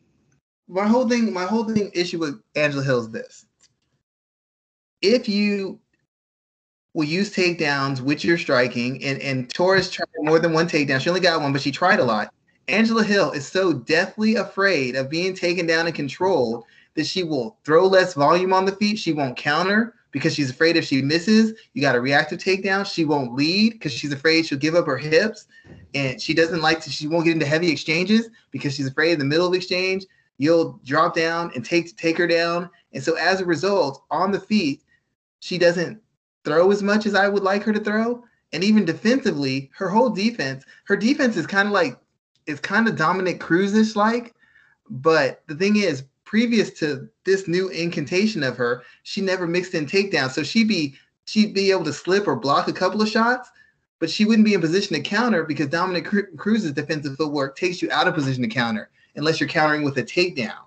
My whole thing, my whole thing issue with Angela Hill is this: if you will use takedowns with your striking. And, and Torres tried more than one takedown. She only got one, but she tried a lot. Angela Hill is so deathly afraid of being taken down and controlled that she will throw less volume on the feet. She won't counter because she's afraid if she misses, you got a reactive takedown. She won't lead because she's afraid she'll give up her hips. And she doesn't like to, she won't get into heavy exchanges because she's afraid in the middle of exchange, you'll drop down and take take her down. And so as a result, on the feet, she doesn't throw as much as I would like her to throw. And even defensively, her whole defense, her defense is kind of like it's kind of Dominick Cruz-ish like. But the thing is, previous to this new incantation of her, she never mixed in takedowns. So she'd be she'd be able to slip or block a couple of shots, but she wouldn't be in position to counter because Dominick Cruz's defensive footwork takes you out of position to counter unless you're countering with a takedown.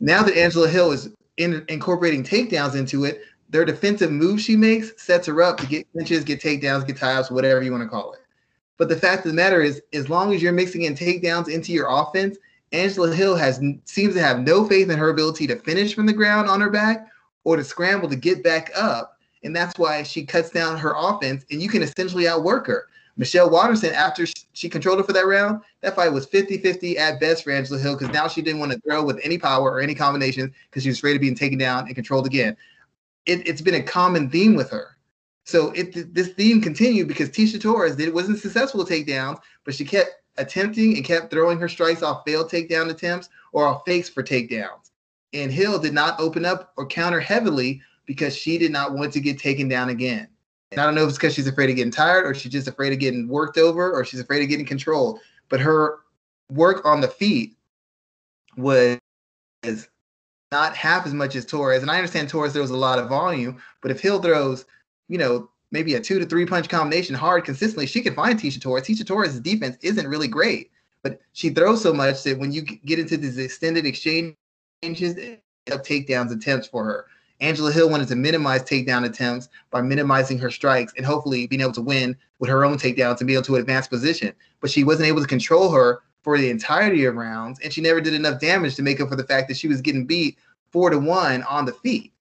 Now that Angela Hill is in, incorporating takedowns into it, their defensive move she makes sets her up to get clinches, get takedowns, get tie-ups, whatever you want to call it. But the fact of the matter is, as long as you're mixing in takedowns into your offense, Angela Hill has seems to have no faith in her ability to finish from the ground on her back or to scramble to get back up. And that's why she cuts down her offense, and you can essentially outwork her. Michelle Waterson, after she controlled her for that round, that fight was 50 50 at best for Angela Hill because now she didn't want to throw with any power or any combinations because she was afraid of being taken down and controlled again. It, has been a common theme with her. So it this theme continued because Tecia Torres did wasn't successful takedowns, but she kept attempting and kept throwing her strikes off failed takedown attempts or off fakes for takedowns. And Hill did not open up or counter heavily because she did not want to get taken down again. And I don't know if it's because she's afraid of getting tired or she's just afraid of getting worked over or she's afraid of getting controlled. But her work on the feet was not half as much as Torres. And I understand Torres throws a lot of volume, but if Hill throws, you know, maybe a two to three punch combination hard consistently, she can find Tecia Torres. Tecia Torres' defense isn't really great, but she throws so much that when you get into these extended exchanges, up takedowns attempts for her. Angela Hill wanted to minimize takedown attempts by minimizing her strikes and hopefully being able to win with her own takedowns and be able to advance position. But she wasn't able to control her for the entirety of rounds, and she never did enough damage to make up for the fact that she was getting beat four to one on the feet.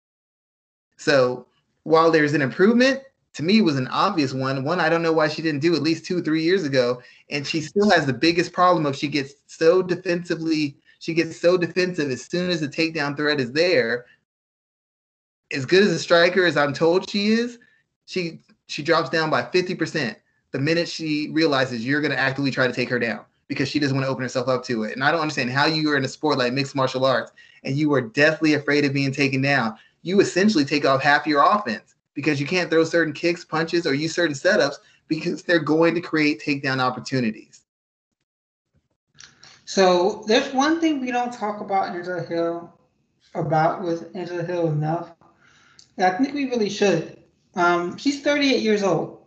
So while there's an improvement, to me was an obvious one. One I don't know why she didn't do at least two, three years ago, and she still has the biggest problem of she gets so defensively. She gets so defensive as soon as the takedown threat is there as good as a striker as I'm told she is, she she drops down by 50% the minute she realizes you're going to actively try to take her down because she doesn't want to open herself up to it. And I don't understand how you are in a sport like mixed martial arts and you are deathly afraid of being taken down. You essentially take off half your offense because you can't throw certain kicks, punches, or use certain setups because they're going to create takedown opportunities. So there's one thing we don't talk about Angela Hill about with Angela Hill enough, I think we really should. Um, she's 38 years old.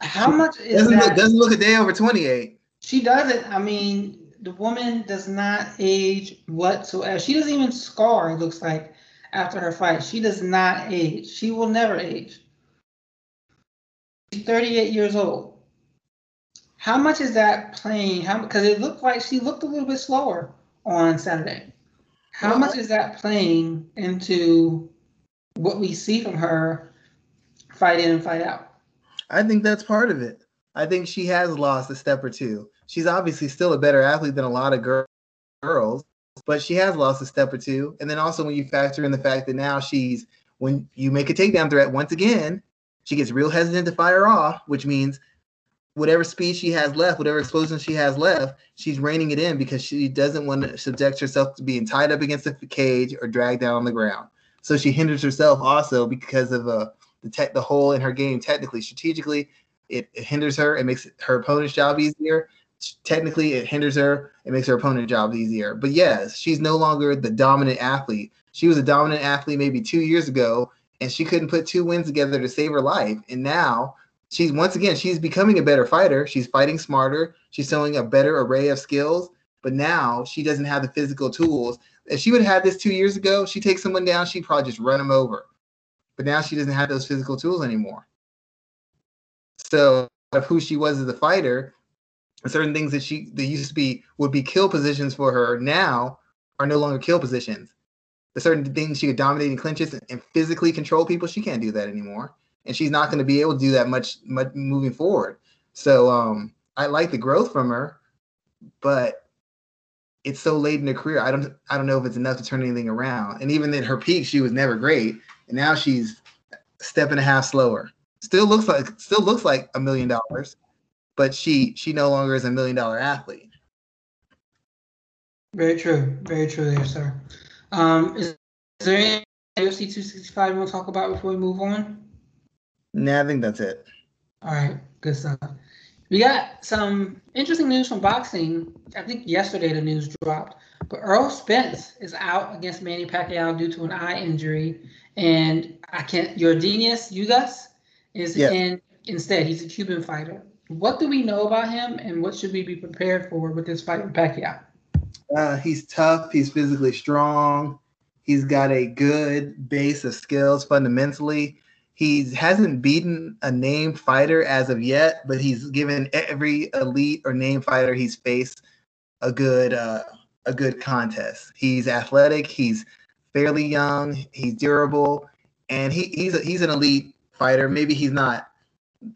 How much is doesn't that? Look, doesn't look a day over 28. She doesn't. I mean, the woman does not age whatsoever. She doesn't even scar. It looks like after her fight, she does not age. She will never age. She's 38 years old. How much is that playing? How because it looked like she looked a little bit slower on Saturday. How well, much is that playing into what we see from her fight in and fight out. I think that's part of it. I think she has lost a step or two. She's obviously still a better athlete than a lot of gir- girls, but she has lost a step or two. And then also when you factor in the fact that now she's when you make a takedown threat once again, she gets real hesitant to fire off, which means whatever speed she has left, whatever explosion she has left, she's reining it in because she doesn't want to subject herself to being tied up against the cage or dragged down on the ground. So she hinders herself also because of uh, the te- the hole in her game. Technically, strategically, it, it hinders her. It makes her opponent's job easier. Technically, it hinders her. It makes her opponent job easier. But yes, she's no longer the dominant athlete. She was a dominant athlete maybe two years ago, and she couldn't put two wins together to save her life. And now she's once again she's becoming a better fighter. She's fighting smarter. She's showing a better array of skills. But now she doesn't have the physical tools if she would have had this two years ago, she takes someone down, she'd probably just run them over. But now she doesn't have those physical tools anymore. So of who she was as a fighter, certain things that she that used to be would be kill positions for her now are no longer kill positions. The certain things she could dominate in clinches and physically control people, she can't do that anymore. And she's not going to be able to do that much, much moving forward. So um, I like the growth from her, but it's so late in her career. I don't I don't know if it's enough to turn anything around. And even in her peak, she was never great. And now she's a step and a half slower. Still looks like still looks like a million dollars, but she she no longer is a million dollar athlete. Very true. Very true there, sir. Um, is, is there any UFC 265 you want to talk about before we move on? Nah, I think that's it. All right, good stuff. We got some interesting news from boxing. I think yesterday the news dropped, but Errol Spence is out against Manny Pacquiao due to an eye injury, and I can't. Yordenis Ugas is yeah. in instead. He's a Cuban fighter. What do we know about him, and what should we be prepared for with this fight with Pacquiao? Uh, he's tough. He's physically strong. He's got a good base of skills fundamentally. He hasn't beaten a named fighter as of yet, but he's given every elite or named fighter he's faced a good uh, a good contest. He's athletic. He's fairly young. He's durable, and he, he's a, he's an elite fighter. Maybe he's not.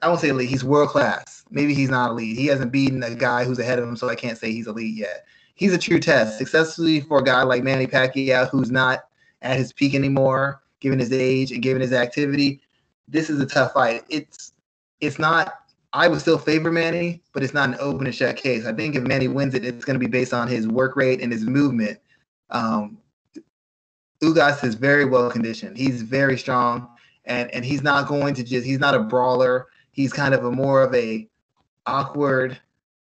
I won't say elite. He's world class. Maybe he's not elite. He hasn't beaten a guy who's ahead of him, so I can't say he's elite yet. He's a true test, successfully for a guy like Manny Pacquiao, who's not at his peak anymore, given his age and given his activity this is a tough fight. It's it's not. I would still favor Manny, but it's not an open and shut case. I think if Manny wins it, it's going to be based on his work rate and his movement. Um, Ugas is very well conditioned. He's very strong, and and he's not going to just. He's not a brawler. He's kind of a more of a awkward,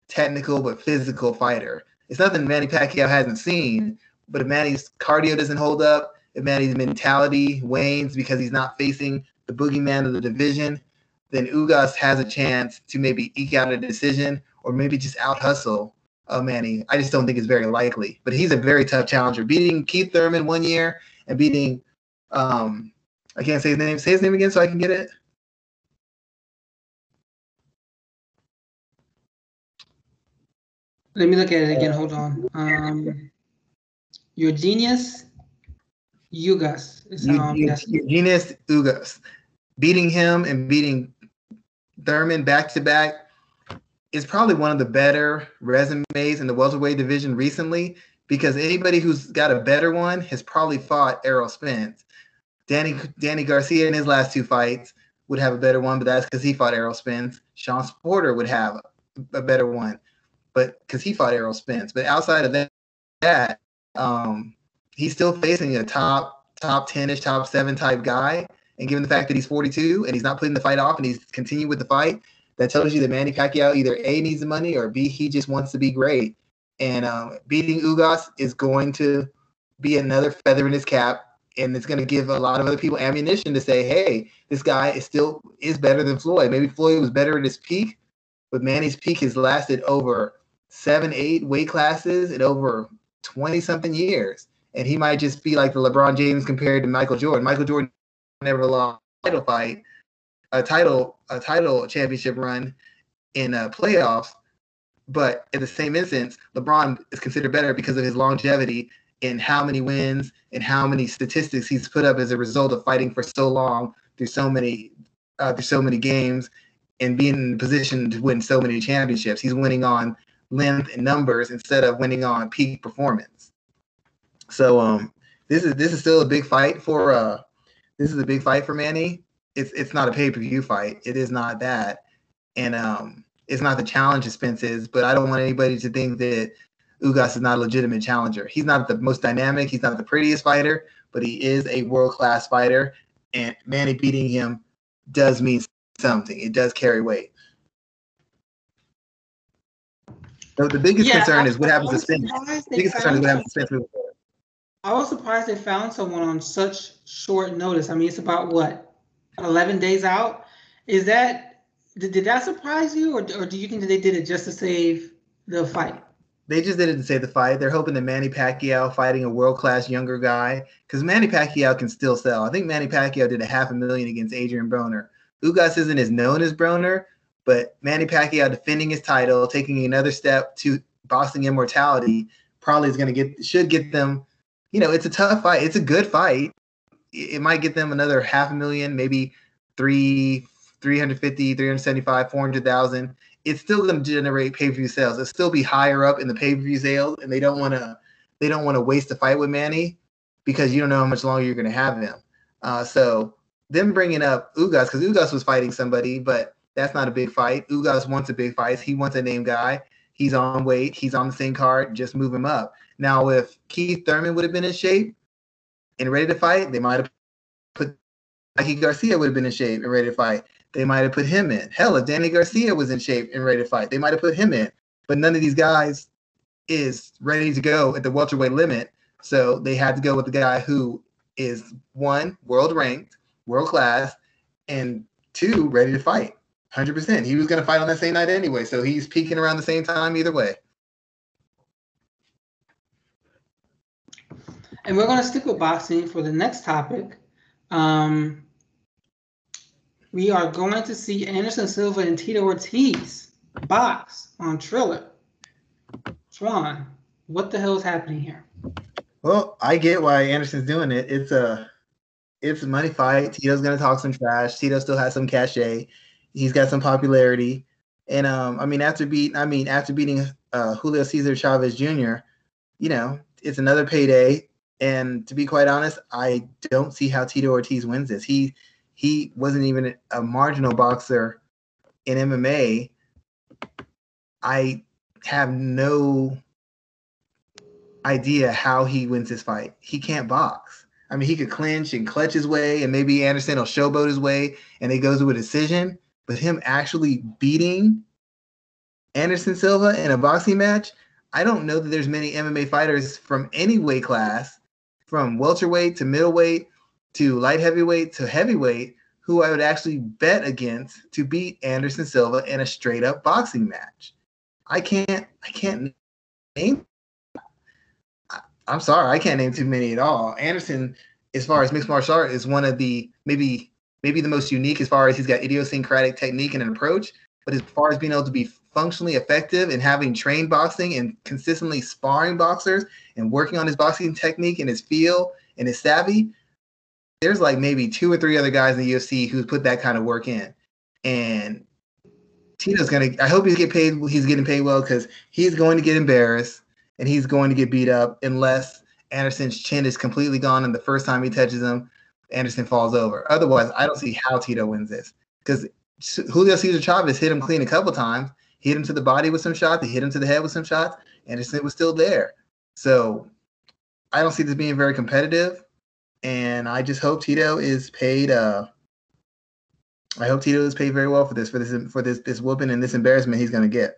technical but physical fighter. It's nothing Manny Pacquiao hasn't seen, but if Manny's cardio doesn't hold up, if Manny's mentality wanes because he's not facing the boogeyman of the division, then Ugas has a chance to maybe eke out a decision or maybe just out hustle uh, Manny. I just don't think it's very likely. But he's a very tough challenger. Beating Keith Thurman one year and beating um I can't say his name. Say his name again so I can get it. Let me look at it again. Hold on. Um, Yordenis Ugas is I'm Ugas beating him and beating Thurman back to back is probably one of the better resumes in the welterweight division recently because anybody who's got a better one has probably fought Errol Spence. Danny Danny Garcia in his last two fights would have a better one, but that's because he fought Errol Spence. Sean Porter would have a better one, but because he fought Errol Spence. But outside of that, that um, he's still facing a top top ten ish, top seven type guy and given the fact that he's 42 and he's not putting the fight off and he's continuing with the fight, that tells you that Manny Pacquiao either A needs the money or B he just wants to be great. And um, beating Ugas is going to be another feather in his cap, and it's going to give a lot of other people ammunition to say, "Hey, this guy is still is better than Floyd. Maybe Floyd was better at his peak, but Manny's peak has lasted over seven, eight weight classes in over 20 something years." And he might just be like the LeBron James compared to Michael Jordan. Michael Jordan never lost a title fight, a title a title championship run in uh, playoffs. But in the same instance, LeBron is considered better because of his longevity and how many wins and how many statistics he's put up as a result of fighting for so long through so many uh, through so many games and being in position to win so many championships. He's winning on length and numbers instead of winning on peak performance. So um, this is this is still a big fight for uh, this is a big fight for Manny. It's it's not a pay per view fight. It is not that, and um, it's not the challenge Spence is. But I don't want anybody to think that Ugas is not a legitimate challenger. He's not the most dynamic. He's not the prettiest fighter, but he is a world class fighter. And Manny beating him does mean something. It does carry weight. The biggest yeah, concern I, is what happens to Spence. The biggest concern is what happens to Spence moving forward. I was surprised they found someone on such short notice. I mean, it's about what, 11 days out? Is that, did, did that surprise you, or, or do you think that they did it just to save the fight? They just did it to save the fight. They're hoping that Manny Pacquiao fighting a world class younger guy, because Manny Pacquiao can still sell. I think Manny Pacquiao did a half a million against Adrian Broner. Ugas isn't as known as Broner, but Manny Pacquiao defending his title, taking another step to boxing immortality, probably is going to get should get them you know, it's a tough fight. It's a good fight. It might get them another half a million, maybe three, 350, 375, 400,000. It's still going to generate pay-per-view sales. It'll still be higher up in the pay-per-view sales, and they don't want to they don't want to waste a fight with Manny because you don't know how much longer you're going to have him. Uh, so them bringing up Ugas because Ugas was fighting somebody, but that's not a big fight. Ugas wants a big fight. He wants a name guy. He's on weight. He's on the same card. Just move him up. Now, if Keith Thurman would have been in shape and ready to fight, they might have put Mikey Garcia would have been in shape and ready to fight. They might have put him in. Hell, if Danny Garcia was in shape and ready to fight, they might have put him in. But none of these guys is ready to go at the welterweight limit. So they had to go with the guy who is one, world ranked, world class, and two, ready to fight. 100%. He was going to fight on that same night anyway. So he's peaking around the same time either way. And we're going to stick with boxing for the next topic. Um, we are going to see Anderson Silva and Tito Ortiz box on Triller. Swan, what the hell is happening here? Well, I get why Anderson's doing it. It's a it's a money fight. Tito's gonna talk some trash. Tito still has some cachet. He's got some popularity. And um, I mean, after beat, I mean, after beating uh, Julio Cesar Chavez Jr., you know, it's another payday. And to be quite honest, I don't see how Tito Ortiz wins this. He he wasn't even a marginal boxer in MMA. I have no idea how he wins this fight. He can't box. I mean, he could clinch and clutch his way, and maybe Anderson will showboat his way, and it goes to a decision. But him actually beating Anderson Silva in a boxing match, I don't know that there's many MMA fighters from any weight class, from welterweight to middleweight to light heavyweight to heavyweight, who I would actually bet against to beat Anderson Silva in a straight up boxing match. I can't I can't name I'm sorry, I can't name too many at all. Anderson, as far as mixed martial art, is one of the maybe maybe the most unique as far as he's got idiosyncratic technique and an approach. But as far as being able to be functionally effective and having trained boxing and consistently sparring boxers and working on his boxing technique and his feel and his savvy, there's like maybe two or three other guys in the UFC who's put that kind of work in. And Tito's gonna. I hope he's get paid. He's getting paid well because he's going to get embarrassed and he's going to get beat up unless Anderson's chin is completely gone and the first time he touches him, Anderson falls over. Otherwise, I don't see how Tito wins this because Julio Cesar Chavez hit him clean a couple times. Hit him to the body with some shots. He hit him to the head with some shots. Anderson was still there. So I don't see this being very competitive. And I just hope Tito is paid. Uh, I hope Tito is paid very well for this, for this, for this, this whooping and this embarrassment he's going to get.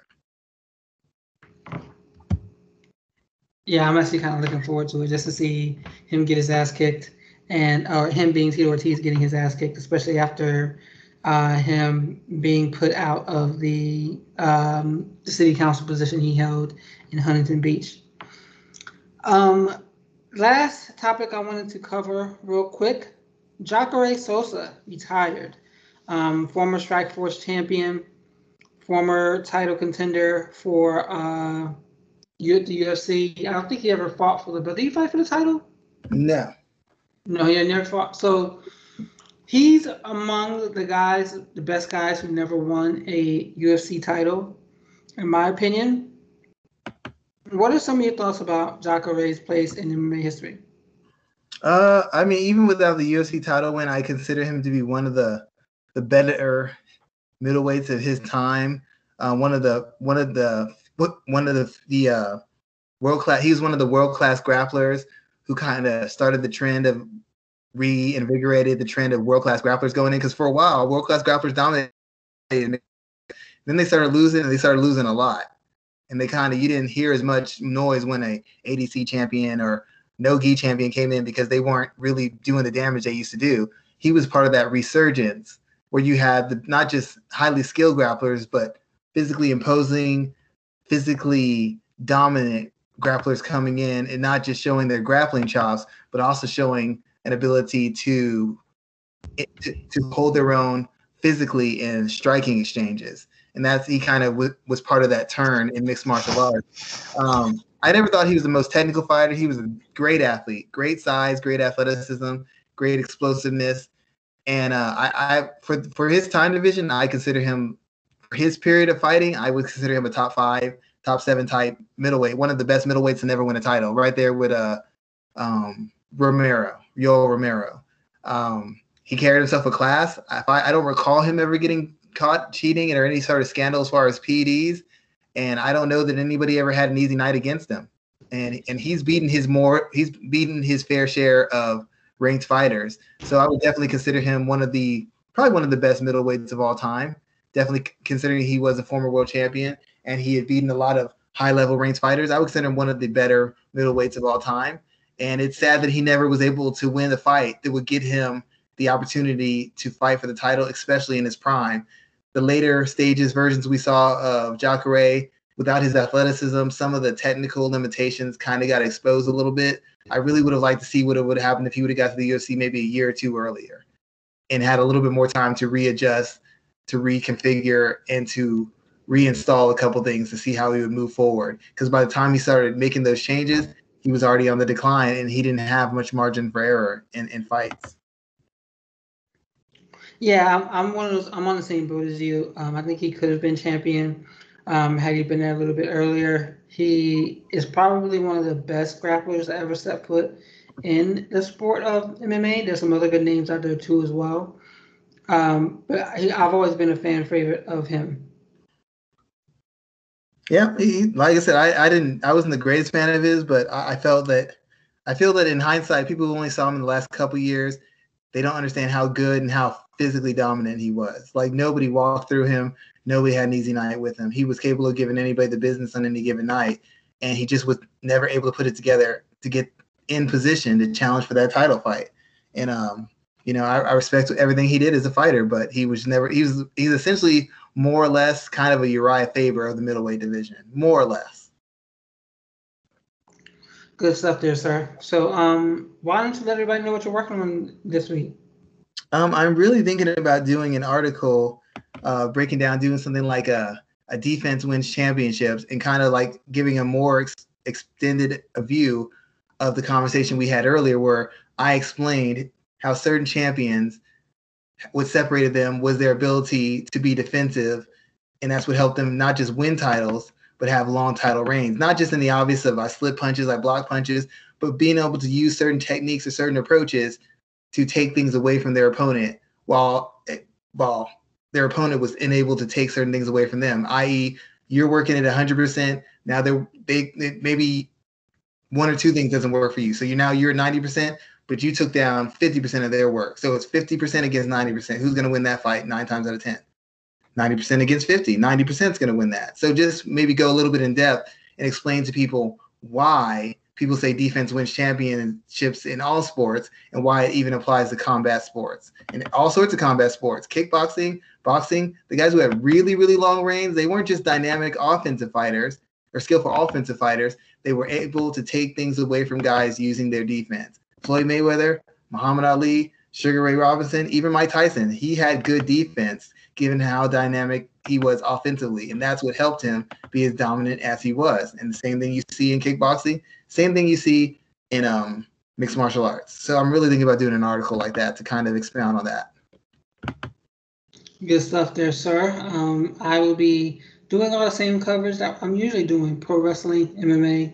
Yeah, I'm actually kind of looking forward to it just to see him get his ass kicked and or him being Tito Ortiz getting his ass kicked, especially after uh, him being put out of the, um, city council position he held in Huntington Beach. Um, last topic I wanted to cover real quick: Jacare Souza retired, um, former Strikeforce champion, former title contender for. Uh, the UFC. I don't think he ever fought for the belt. Did he fight for the title? No. No, he never fought. So he's among the guys, the best guys who never won a UFC title, in my opinion. What are some of your thoughts about Jacare's place in MMA history? Uh, I mean, even without the UFC title win, I consider him to be one of the the better middleweights of his time. Uh, one of the one of the one of the the uh, world class. He was one of the world class grapplers who kind of started the trend of reinvigorated the trend of world class grapplers going in because for a while world class grapplers dominated. Then they started losing, and they started losing a lot. And they kind of you didn't hear as much noise when a ADC champion or no gi champion came in because they weren't really doing the damage they used to do. He was part of that resurgence where you had the, not just highly skilled grapplers, but physically imposing, physically dominant grapplers coming in and not just showing their grappling chops, but also showing an ability to to, hold their own physically in striking exchanges. And that's he kind of w- was part of that turn in mixed martial arts. Um, I never thought he was the most technical fighter. He was a great athlete, great size, great athleticism, great explosiveness. And uh, I, I, for for his time division, I consider him for his period of fighting, I would consider him a top five, top seven type middleweight, one of the best middleweights to never win a title, right there with uh, um, Romero, Yoel Romero. Um, he carried himself a class. I, I don't recall him ever getting caught cheating or any sort of scandal as far as PEDs. and I don't know that anybody ever had an easy night against him. and and he's beaten his more he's beaten his fair share of ranked fighters. So I would definitely consider him one of the probably one of the best middleweights of all time. Definitely considering he was a former world champion and he had beaten a lot of high level ranked fighters. I would consider him one of the better middleweights of all time. And it's sad that he never was able to win the fight that would get him the opportunity to fight for the title, especially in his prime. The later stages versions we saw of Jacare without his athleticism, some of the technical limitations kind of got exposed a little bit. I really would have liked to see what would have happened if he would have got to the UFC maybe a year or two earlier and had a little bit more time to readjust, to reconfigure, and to reinstall a couple things to see how he would move forward. Because by the time he started making those changes, he was already on the decline and he didn't have much margin for error in, in fights. Yeah, I'm, one of those. I'm on the same boat as you. Um, I think he could have been champion um, had he been there a little bit earlier. He is probably one of the best grapplers ever set foot in the sport of MMA. There's some other good names out there too as well. Um, but I've always been a fan favorite of him. Yeah, he, like I said, I, I didn't I wasn't the greatest fan of his, but I, I felt that I feel that in hindsight, people who only saw him in the last couple years, they don't understand how good and how physically dominant he was. Like nobody walked through him, nobody had an easy night with him. He was capable of giving anybody the business on any given night, and he just was never able to put it together to get in position to challenge for that title fight. And um, you know, I, I respect everything he did as a fighter, but he was never he was he's essentially more or less kind of a Urijah Faber of the middleweight division, more or less. Good stuff there, sir. So, um, why don't you let everybody know what you're working on this week? Um, I'm really thinking about doing an article, uh, breaking down, doing something like a, a defense wins championships and kind of like giving a more ex- extended view of the conversation we had earlier, where I explained how certain champions, what separated them was their ability to be defensive. And that's what helped them not just win titles, but have long title reigns. Not just in the obvious of I slip punches, I block punches, but being able to use certain techniques or certain approaches to take things away from their opponent while while their opponent was unable to take certain things away from them. I.e., you're working at 100%. Now they're they, maybe one or two things doesn't work for you. So you now you're 90%, but you took down 50% of their work. So it's 50% against 90%. Who's going to win that fight nine times out of 10? 90% against 50. 90% is going to win that. So just maybe go a little bit in depth and explain to people why people say defense wins championships in all sports and why it even applies to combat sports and all sorts of combat sports kickboxing boxing the guys who had really really long reigns they weren't just dynamic offensive fighters or skillful offensive fighters they were able to take things away from guys using their defense floyd mayweather muhammad ali sugar ray robinson even mike tyson he had good defense given how dynamic he was offensively and that's what helped him be as dominant as he was and the same thing you see in kickboxing same thing you see in um, mixed martial arts. So I'm really thinking about doing an article like that to kind of expound on that. Good stuff there, sir. Um, I will be doing all the same coverage that I'm usually doing: pro wrestling, MMA,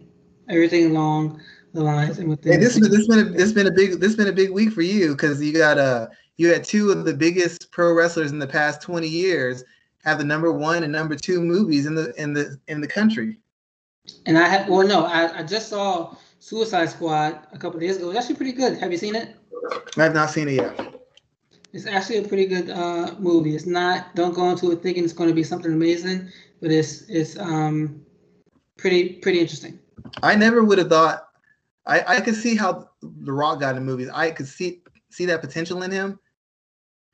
everything along the lines. And with hey, this, this been a, this been a big this has been a big week for you because you got uh you had two of the biggest pro wrestlers in the past 20 years have the number one and number two movies in the in the in the country. And I had, well, no, I, I just saw Suicide Squad a couple days ago. It's actually pretty good. Have you seen it? I have not seen it yet. It's actually a pretty good uh, movie. It's not. Don't go into it thinking it's going to be something amazing, but it's it's um pretty pretty interesting. I never would have thought. I I could see how The Rock got in the movies. I could see see that potential in him,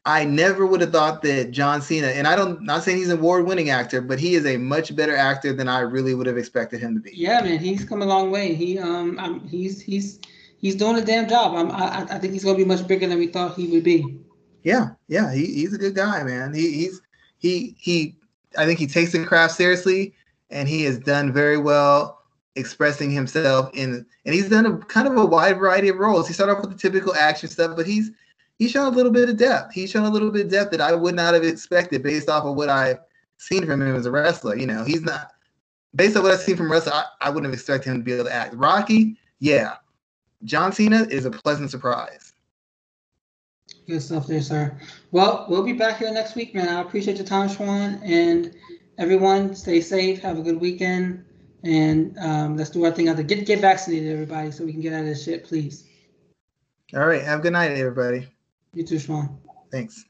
I never would have thought that John Cena, and I don't not saying he's an award-winning actor, but he is a much better actor than I really would have expected him to be. Yeah, man, he's come a long way. He um, I'm, he's he's he's doing a damn job. I'm, I I think he's gonna be much bigger than we thought he would be. Yeah, yeah, he, he's a good guy, man. He he's he he. I think he takes the craft seriously, and he has done very well expressing himself in, and he's done a kind of a wide variety of roles. He started off with the typical action stuff, but he's he's shown a little bit of depth. He's shown a little bit of depth that I would not have expected based off of what I've seen from him as a wrestler. You know, he's not based on what I've seen from wrestler. I, I wouldn't have expected him to be able to act. Rocky, yeah. John Cena is a pleasant surprise. Good stuff there, sir. Well, we'll be back here next week, man. I appreciate your time, Schwan, and everyone. Stay safe. Have a good weekend. And um, let's do our thing out there. Get get vaccinated, everybody, so we can get out of this shit, please. All right. Have a good night, everybody. You too, Sean. Thanks.